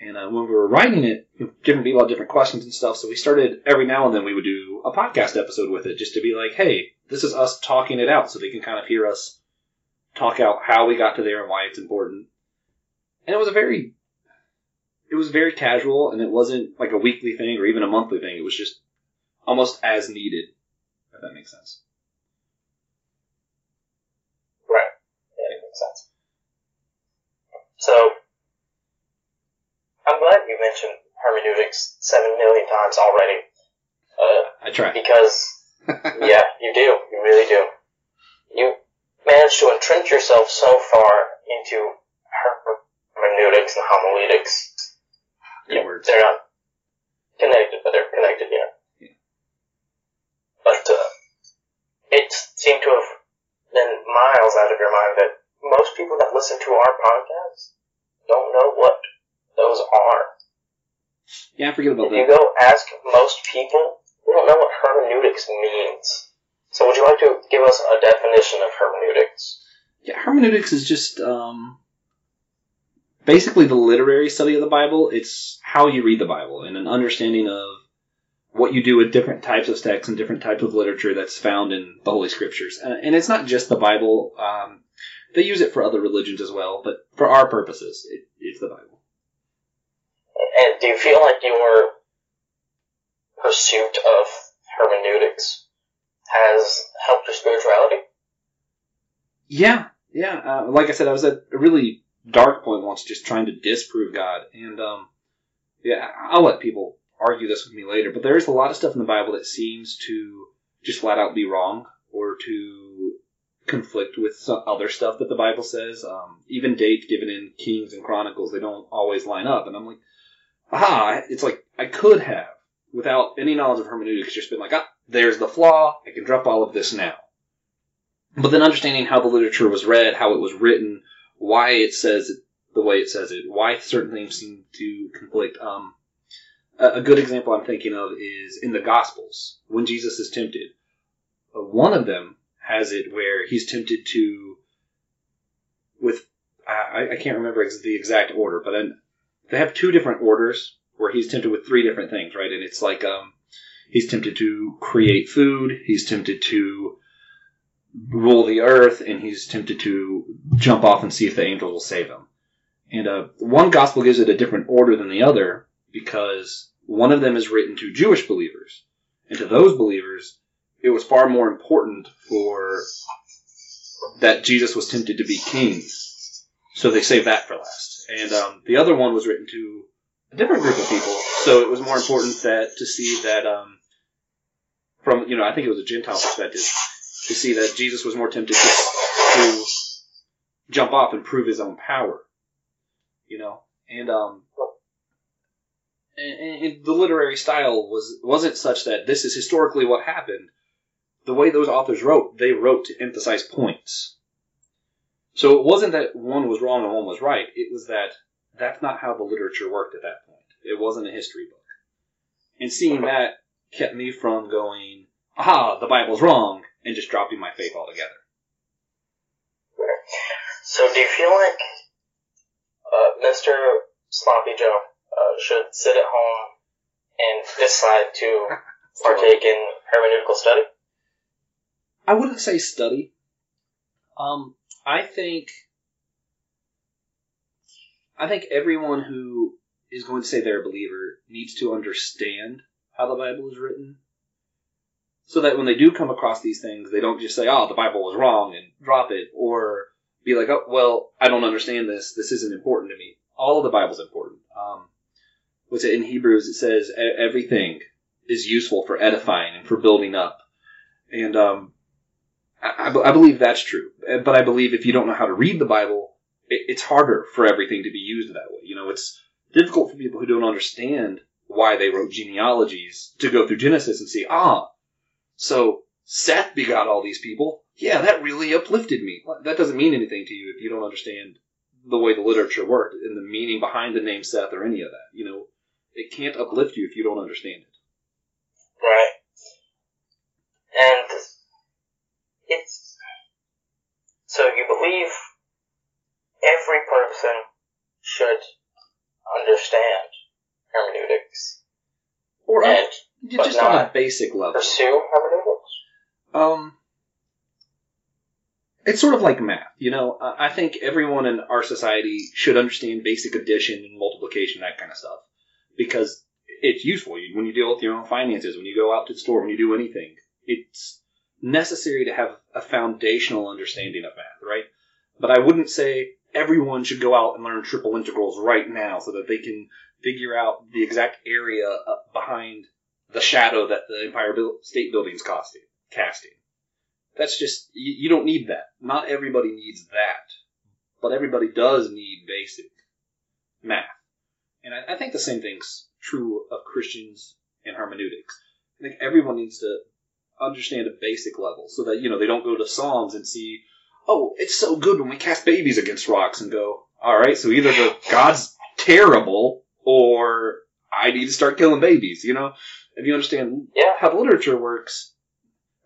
And uh, when we were writing it, different people had different questions and stuff. So we started every now and then we would do a podcast episode with it just to be like, hey, this is us talking it out so they can kind of hear us talk out how we got to there and why it's important. And it was a very, it was very casual and it wasn't like a weekly thing or even a monthly thing. It was just almost as needed, if that makes sense. Right. Yeah, that makes sense. So, I'm glad you mentioned hermeneutics seven million times already. Uh, I try. because, [laughs] yeah, you do. You really do. You managed to entrench yourself so far into hermeneutics and homiletics. Good Yeah, words. They're not connected, but they're connected, yeah. Yeah it seemed to have been miles out of your mind that most people that listen to our podcast don't know what those are. Yeah, I forget about if that. If you go ask most people, they don't know what hermeneutics means. So would you like to give us a definition of hermeneutics? Yeah, hermeneutics is just um, basically the literary study of the Bible. It's how you read the Bible and an understanding of what you do with different types of texts and different types of literature that's found in the Holy Scriptures. And, and it's not just the Bible. Um, they use it for other religions as well, but for our purposes, it, it's the Bible. And do you feel like your pursuit of hermeneutics has helped your spirituality? Yeah, yeah. Uh, like I said, I was at a really dark point once, just trying to disprove God, and um, yeah, I'll let people argue this with me later. But there is a lot of stuff in the Bible that seems to just flat out be wrong, or to conflict with some other stuff that the Bible says. Um, even dates given in Kings and Chronicles, they don't always line up, and I'm like, aha! It's like I could have, without any knowledge of hermeneutics, just been like, ah, there's the flaw. I can drop all of this now. But then understanding how the literature was read, how it was written, why it says the way it says it, why certain things seem to conflict. Um, a, good example I'm thinking of is in the Gospels when Jesus is tempted. Uh, one of them has it where he's tempted to, with I, I can't remember the exact order, but then they have two different orders where he's tempted with three different things, right? And it's like um, he's tempted to create food, he's tempted to rule the earth, and he's tempted to jump off and see if the angels will save him. And uh, one gospel gives it a different order than the other because one of them is written to Jewish believers, and to those believers, it was far more important for that Jesus was tempted to be king, so they saved that for last. And um, the other one was written to a different group of people, so it was more important that to see that um, from you know I think it was a Gentile perspective to see that Jesus was more tempted to, to jump off and prove his own power, you know, and um, and, and the literary style was wasn't such that this is historically what happened. The way those authors wrote, they wrote to emphasize points. So it wasn't that one was wrong and one was right. It was that that's not how the literature worked at that point. It wasn't a history book. And seeing that kept me from going, aha, the Bible's wrong, and just dropping my faith altogether. So do you feel like uh, Mr. Sloppy Joe uh, should sit at home and decide to [laughs] partake in hermeneutical study? I wouldn't say study. Um, I think I think everyone who is going to say they're a believer needs to understand how the Bible is written. So that when they do come across these things, they don't just say, oh, the Bible was wrong and drop it, or be like, oh, well, I don't understand this. This isn't important to me. All of the Bible's important. Um, what's it in Hebrews? It says "E- everything is useful for edifying and for building up. And um, I, I I believe that's true. Uh, But I believe if you don't know how to read the Bible, it, it's harder for everything to be used that way. You know, it's difficult for people who don't understand why they wrote genealogies to go through Genesis and see, ah, so Seth begot all these people. Yeah, that really uplifted me. That doesn't mean anything to you if you don't understand the way the literature worked and the meaning behind the name Seth or any of that. You know, it can't uplift you if you don't understand it. Right. And it's so you believe every person should understand hermeneutics Or and but just on a basic level. pursue hermeneutics. Um, it's sort of like math, you know. I think everyone in our society should understand basic addition and multiplication, that kind of stuff, because it's useful when you deal with your own finances, when you go out to the store, when you do anything. It's necessary to have a foundational understanding of math, right? But I wouldn't say everyone should go out and learn triple integrals right now so that they can figure out the exact area uh, behind the shadow that the Empire State Building's costing, casting. That's just you don't need that. Not everybody needs that, but everybody does need basic math. And I, I think the same thing's true of Christians and hermeneutics. I think everyone needs to understand a basic level so that you know they don't go to Psalms and see, oh, it's so good when we cast babies against rocks and go, all right, so either the God's terrible or I need to start killing babies, you know? If you understand Yeah. how literature works,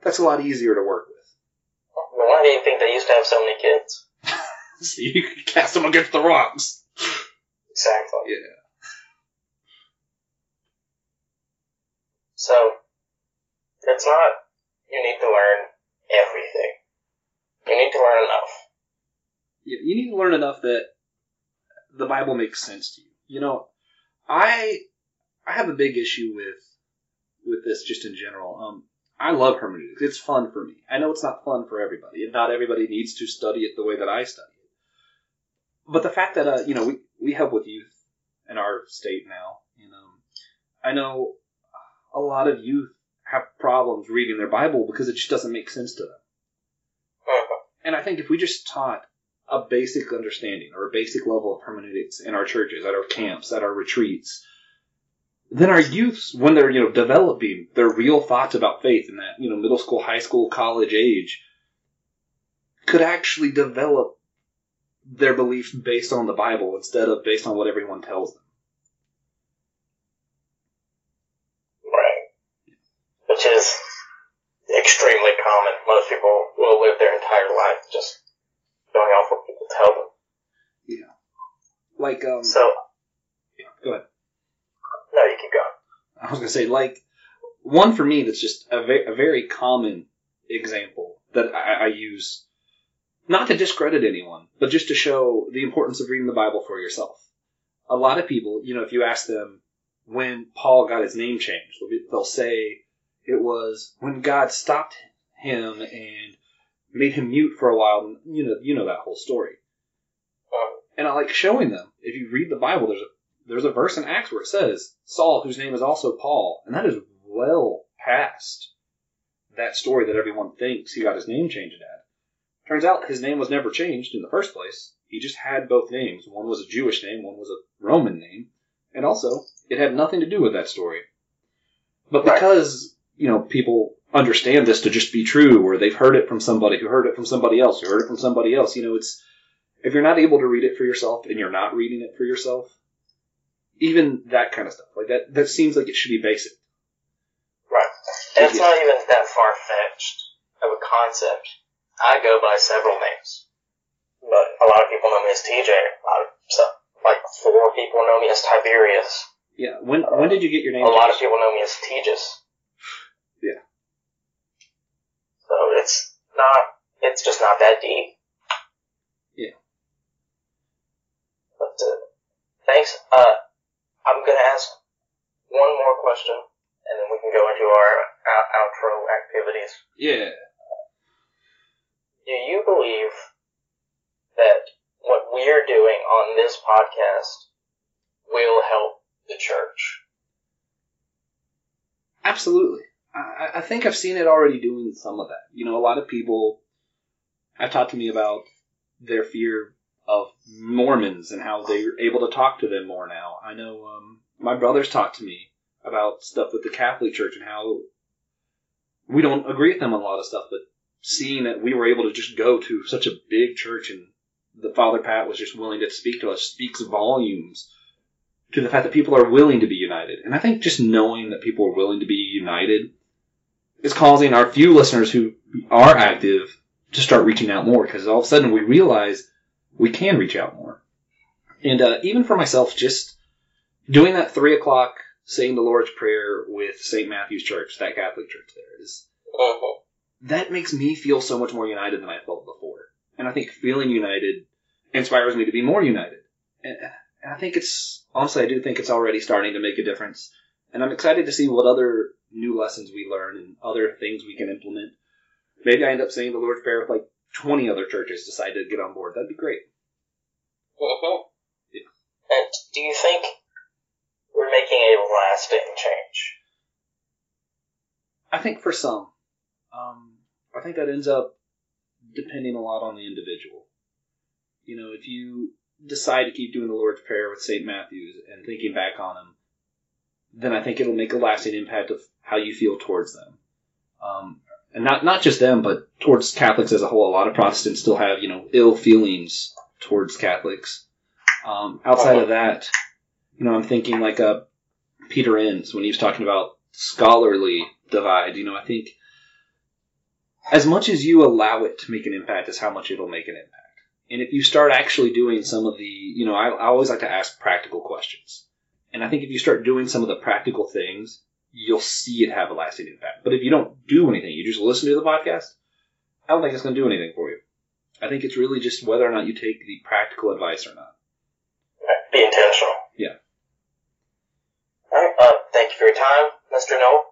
that's a lot easier to work with. Well, why do you think they used to have so many kids? [laughs] So you can cast them against the rocks. Exactly. Yeah. So, it's not you need to learn everything. You need to learn enough. you, you need to learn enough that the Bible makes sense to you. You know, I I have a big issue with with this just in general. Um, I love hermeneutics. It's fun for me. I know it's not fun for everybody, and not everybody needs to study it the way that I study it. But the fact that uh, you know, we we help with youth in our state now, and um, I know a lot of youth have problems reading their Bible because it just doesn't make sense to them. Mhm. And I think if we just taught a basic understanding or a basic level of hermeneutics in our churches, at our camps, at our retreats, then our youths, when they're you know developing their real thoughts about faith in that you know middle school, high school, college age, could actually develop their belief based on the Bible instead of based on what everyone tells them. Right. Which is extremely common. Most people will live their entire life just going off what people tell them. Yeah. Like um, So, yeah, go ahead. no, you keep going. I was gonna say like one for me that's just a, ve- a very common example that I, I use, not to discredit anyone, but just to show the importance of reading the Bible for yourself. A lot of people, you know, if you ask them when Paul got his name changed, they'll, be, they'll say it was when God stopped him and made him mute for a while. You know, you know that whole story. Um, And I like showing them. If you read the Bible, there's a there's a verse in Acts where it says Saul, whose name is also Paul, and that is well past that story that everyone thinks he got his name changed at. Turns out his name was never changed in the first place. He just had both names. One was a Jewish name, one was a Roman name, and also it had nothing to do with that story. But because you know people understand this to just be true, or they've heard it from somebody who heard it from somebody else, who heard it from somebody else, you know, it's if you're not able to read it for yourself and you're not reading it for yourself, even that kind of stuff like that that seems like it should be basic. right. And it's Yeah. not even that far fetched of a concept. I go by several names. But a lot of people know me as TJ. A lot of stuff. Like four people know me as Tiberius. Yeah. When when did you get your name? A lot of people know me as Tejas. Yeah. So it's not, it's just not that deep. Yeah. But, uh, thanks. Uh, I'm gonna ask one more question, and then we can go into our out- outro activities. Yeah. Do you believe that what we're doing on this podcast will help the church? Absolutely. I, I think I've seen it already doing some of that. You know, a lot of people have talked to me about their fear of Mormons and how they're able to talk to them more now. I know um, my brothers talked to me about stuff with the Catholic Church and how we don't agree with them on a lot of stuff, but seeing that we were able to just go to such a big church and the Father Pat was just willing to speak to us speaks volumes to the fact that people are willing to be united. And I think just knowing that people are willing to be united is causing our few listeners who are active to start reaching out more because all of a sudden we realize we can reach out more. And uh, even for myself, just doing that three o'clock saying the Lord's Prayer with St. Matthew's Church, that Catholic church there, is Mm-hmm. that makes me feel so much more united than I felt before. And I think feeling united inspires me to be more united. And, and I think it's, honestly, I do think it's already starting to make a difference. And I'm excited to see what other new lessons we learn and other things we can implement. Maybe I end up saying the Lord's Prayer with like 20 other churches decide to get on board. That'd be great. Mm-hmm. Yeah. And do you think we're making a lasting change? I think for some, um, I think that ends up depending a lot on the individual. You know, if you decide to keep doing the Lord's Prayer with St. Matthew's and thinking back on him, then I think it'll make a lasting impact of how you feel towards them. Um, and not not just them, but towards Catholics as a whole. A lot of Protestants still have you know ill feelings towards Catholics. Um, outside of that, you know, I'm thinking like uh, Peter Enns when he was talking about scholarly divide. You know, I think as much as you allow it to make an impact is how much it'll make an impact. And if you start actually doing some of the, you know, I, I always like to ask practical questions. And I think if you start doing some of the practical things, you'll see it have a lasting impact. But if you don't do anything, you just listen to the podcast, I don't think it's going to do anything for you. I think it's really just whether or not you take the practical advice or not. Be intentional. Yeah. All right. Uh, thank you for your time, Mr. Noel.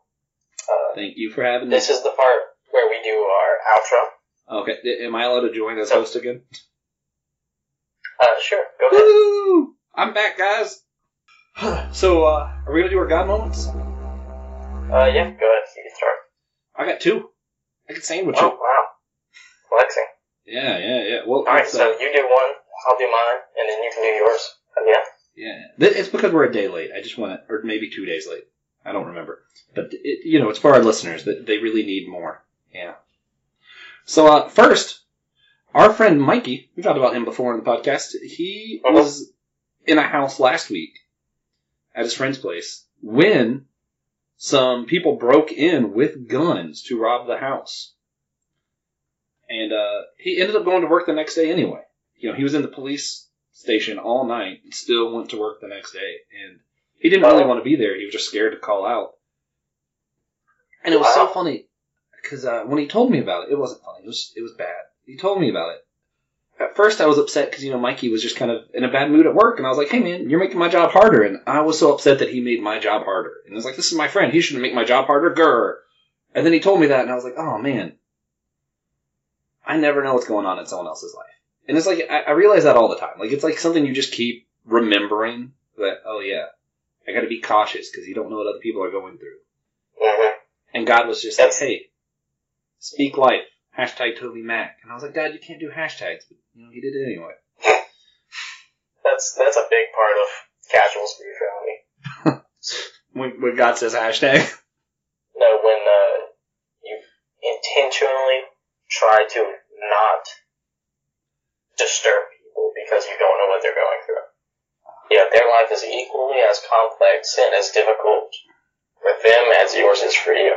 Uh, Thank you for having me. this is the part where we do our outro. Okay, am I allowed to join as host again? Uh, sure. Go ahead. Woo! I'm back, guys. [sighs] So, uh, are we gonna do our God moments? Uh, yeah. Go ahead. You can start. I got two. I can sandwich Oh it. wow. Flexing. Yeah, yeah, yeah. Well, All right. it's, uh, So you do one, I'll do mine, and then you can do yours. Yeah. Yeah, it's because we're a day late. I just want to, or maybe two days late. I don't remember, but it, you know, it's for our listeners that they really need more. Yeah. So uh, first, our friend Mikey, we talked about him before in the podcast. He Mhm. was in a house last week at his friend's place when some people broke in with guns to rob the house, and uh, he ended up going to work the next day anyway. You know, he was in the police station all night and still went to work the next day. And he didn't really want to be there. He was just scared to call out. And it was so funny because uh, when he told me about it, it wasn't funny. It was it was bad. He told me about it. At first, I was upset because you know Mikey was just kind of in a bad mood at work, and I was like, "Hey man, you're making my job harder." And I was so upset that he made my job harder. And I was like, "This is my friend. He shouldn't make my job harder." Grr. And then he told me that, and I was like, "Oh man, I never know what's going on in someone else's life." And it's like I, I realize that all the time. Like it's like something you just keep remembering that. Oh yeah, I got to be cautious because you don't know what other people are going through. Mm-hmm. And God was just like, "Hey, speak life." Hashtag Toby Mac. And I was like, God, you can't do hashtags, but you know he did it anyway. That's that's a big part of casual spirituality. [laughs] When, when God says hashtag. [laughs] No, when uh, you intentionally try to not disturb people because you don't know what they're going through. Yeah, their life is equally as complex and as difficult for them as yours is for you.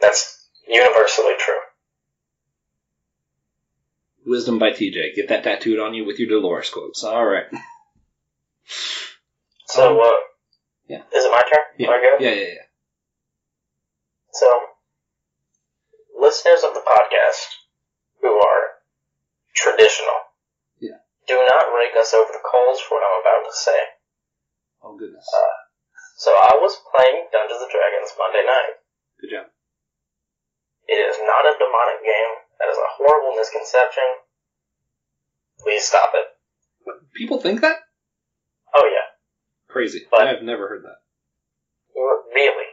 That's universally true. Wisdom by TJ. Get that tattooed on you with your Dolores quotes. All right. So, Um, uh, yeah. is it my turn? Yeah. Yeah, yeah, yeah. So, listeners of the podcast who are traditional, Yeah. do not rake us over the coals for what I'm about to say. Oh goodness. So, I was playing Dungeons and Dragons Monday night. Good job. It is not a demonic game. That is a horrible misconception. Please stop it. People think that? Oh yeah, Crazy. But- I've never heard that. really?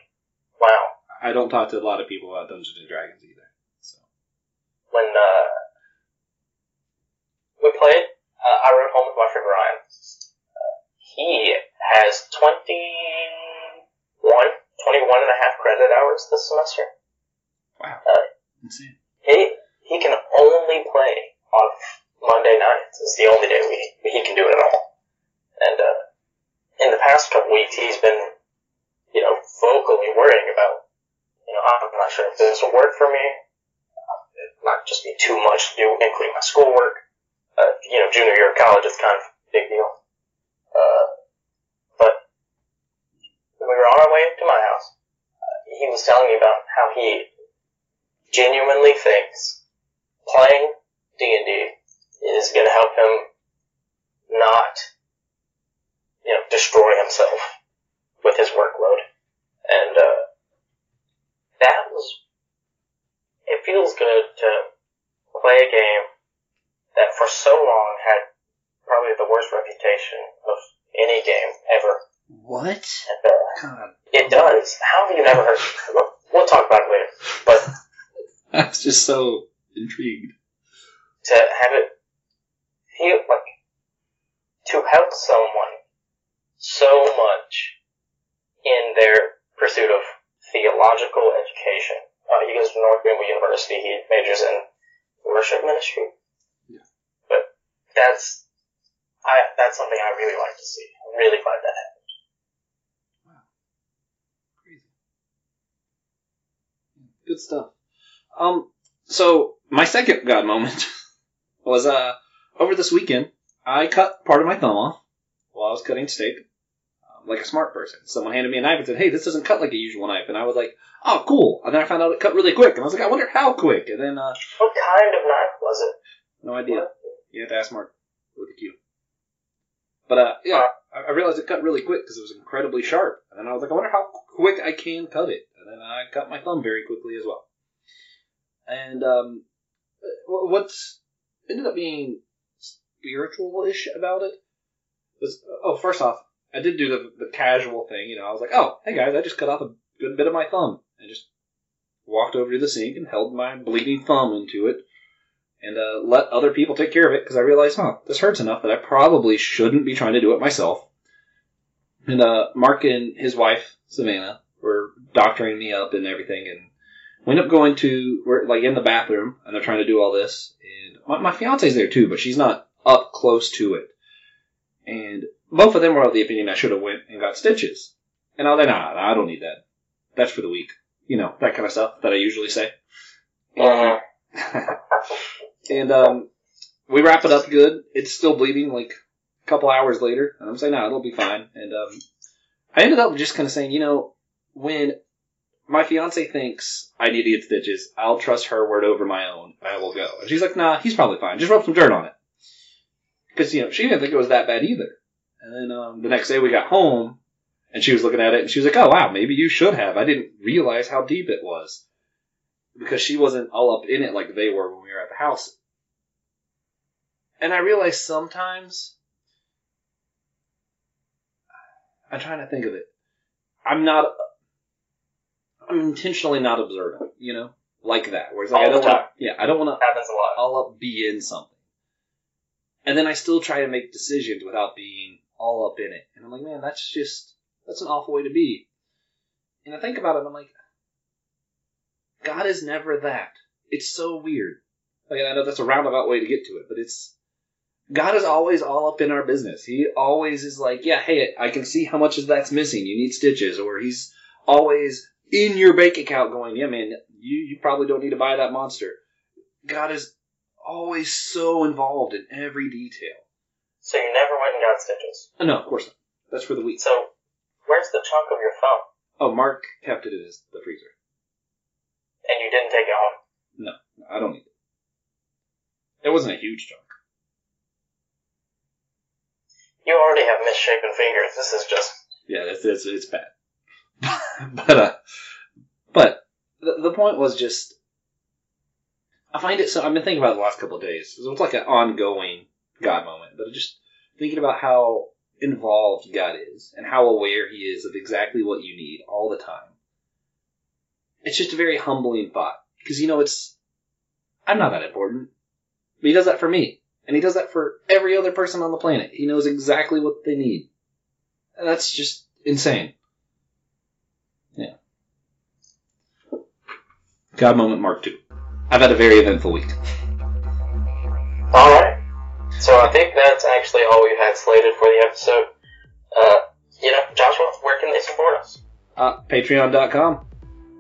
Wow. I don't talk to a lot of people about Dungeons and Dragons either. So when uh, we played, uh, I rode home with my friend Ryan. Uh, he has 21, 21 and a half credit hours this semester. Wow. He he can only play on Monday nights. It's the only day we he can do it at all. And uh, in the past couple weeks, he's been, you know, vocally worrying about, you know, I'm not sure if this will work for me. It might just be too much to do, including my schoolwork. Uh, you know, junior year of college is kind of a big deal. Uh, but when we were on our way to my house, uh, he was telling me about how he genuinely thinks playing D&D is going to help him not, you know, destroy himself with his workload. And, uh, that was, it feels good to play a game that for so long had probably the worst reputation of any game ever. What? And, uh, God. it does. How have you never heard? We'll talk about it later. But [laughs] I was just so intrigued. to have it feel like to help someone so much in their pursuit of theological education Uh, he goes to North Greenville University. He majors in worship ministry. Yeah. But that's I that's something I really like to see. I'm really glad that happened. Wow. Crazy. Good stuff. Um, so my second God moment [laughs] was uh over this weekend. I cut part of my thumb off while I was cutting steak, um, like a smart person. Someone handed me a knife and said, "Hey, this doesn't cut like a usual knife," and I was like, "Oh, cool." And then I found out it cut really quick, and I was like, "I wonder how quick." And then uh, What kind of knife was it? no idea. You have to ask Mark with a Q. But uh, yeah, I, I realized it cut really quick because it was incredibly sharp, and then I was like, I wonder how quick I can cut it, and then I cut my thumb very quickly as well. And um, what's ended up being spiritual-ish about it was, oh, first off, I did do the, the casual thing, you know. I was like, oh, hey guys, I just cut off a good bit of my thumb, and just walked over to the sink and held my bleeding thumb into it and uh, let other people take care of it because I realized, huh, this hurts enough that I probably shouldn't be trying to do it myself. And uh, Mark and his wife Savannah were doctoring me up and everything, and we end up going to we're like in the bathroom, and they're trying to do all this. And my, my fiance's there too, but she's not up close to it. And both of them were of the opinion I should have went and got stitches. And I was like, nah, nah, I don't need that. That's for the weak. You know, that kind of stuff that I usually say. And um, we wrap it up good. It's still bleeding like a couple hours later. And I'm saying, no, it'll be fine. And um, I ended up just kind of saying, you know, when my fiance thinks I need to get stitches, I'll trust her word over my own. I will go. And she's like, nah, he's probably fine. Just rub some dirt on it. Because, you know, she didn't think it was that bad either. And then um, the next day we got home, and she was looking at it, and she was like, oh, wow, maybe you should have. I didn't realize how deep it was. Because she wasn't all up in it like they were when we were at the house. And I realize sometimes I'm trying to think of it. I'm not. I'm intentionally not observant, you know, like that. Whereas like I All don't want. Yeah, I don't want to happens a lot. all up be in something. And then I still try to make decisions without being all up in it. And I'm like, man, that's just that's an awful way to be. And I think about it, I'm like, God is never that. It's so weird. Like I know that's a roundabout way to get to it, but it's God is always all up in our business. He always is like, yeah, hey, I can see how much of that's missing. You need stitches, or he's always in your bank account going, yeah, man, you you probably don't need to buy that monster. God is always so involved in every detail. So you never went and got stitches. Oh, no, of course not. That's for the weak. So where's the chunk of your thumb? Oh, Mark kept it in his, the freezer. And you didn't take it home. No, I don't need it. It wasn't a huge chunk. You already have misshapen fingers. This is just Yeah, it's it's, it's bad. [laughs] but uh, but the, the point was just I find it so. I've been thinking about it the last couple of days. It was like an ongoing God moment, but just thinking about how involved God is and how aware He is of exactly what you need all the time. It's just a very humbling thought because you know it's I'm not that important, but He does that for me, and He does that for every other person on the planet. He knows exactly what they need. And that's just insane. Yeah. God moment mark two. I've had a very eventful week. all right. So I think that's actually all we had slated for the episode. Uh, you know, Joshua, where can they support us? Uh, Patreon.com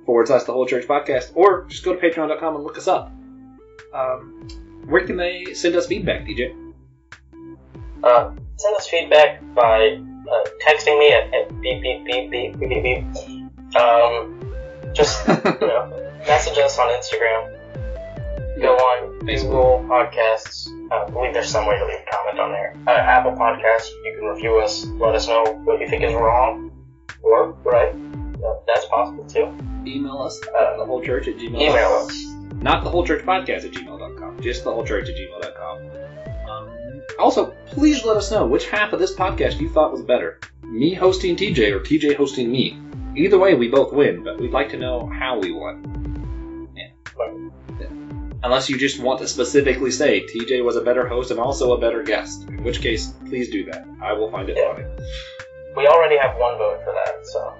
forward slash the whole church podcast. Or just go to patreon.com and look us up. Um, where can they send us feedback, TJ? Uh, send us feedback by uh, texting me at, at beep beep beep beep beep beep beep. Um, just [laughs] you know, message us on Instagram. Go on Google Podcasts. I believe there's some way to leave a comment on there. Uh, Apple Podcasts. You can review us. Let us know what you think is wrong or right. Uh, that's possible too. Email us Uh, at the whole church at gmail. Email us. Not the whole church podcast at gmail.com, just the whole church at gmail.com. Um, also, please let us know which half of this podcast you thought was better. Me hosting TJ or TJ hosting me. Either way, we both win, but we'd like to know how we won. Yeah. Yeah. Unless you just want to specifically say TJ was a better host and also a better guest, in which case, please do that. I will find it Yeah. funny. We already have one vote for that, so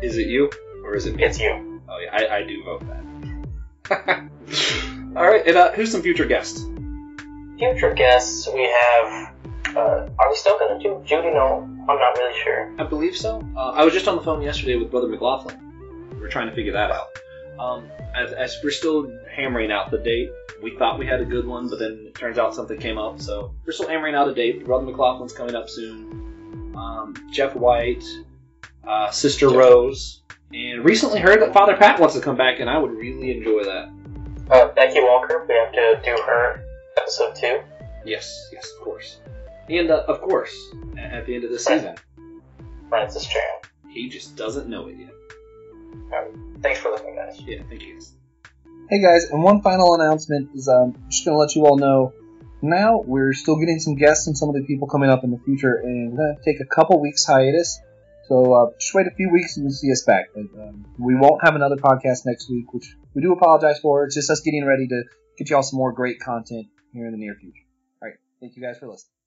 Is it you or is it me? it's you. Oh yeah, I, I do vote that. [laughs] All right, and uh, who's some future guests? Future guests, we have. Uh, are we still gonna do Judy? No, I'm not really sure. I believe so. Uh, I was just on the phone yesterday with Brother McLaughlin. We're trying to figure that out. Um, as, as we're still hammering out the date, we thought we had a good one, but then it turns out something came up. So we're still hammering out a date. Brother McLaughlin's coming up soon. Um, Jeff White, uh, Sister Jeff. Rose, and recently heard that Father Pat wants to come back, and I would really enjoy that. Uh, Becky Walker, we have to do her episode two. Yes, yes, of course. And uh, of course, at the end of the season, Francis Chan. he just doesn't know it yet. Thanks for listening, guys. Yeah, thank you. Hey guys, and one final announcement is um, just going to let you all know. Now we're still getting some guests and some of the people coming up in the future, and we're going to take a couple weeks hiatus. So uh, just wait a few weeks and you'll see us back. But um, we won't have another podcast next week, which we do apologize for. It's just us getting ready to get you all some more great content here in the near future. All right, thank you guys for listening.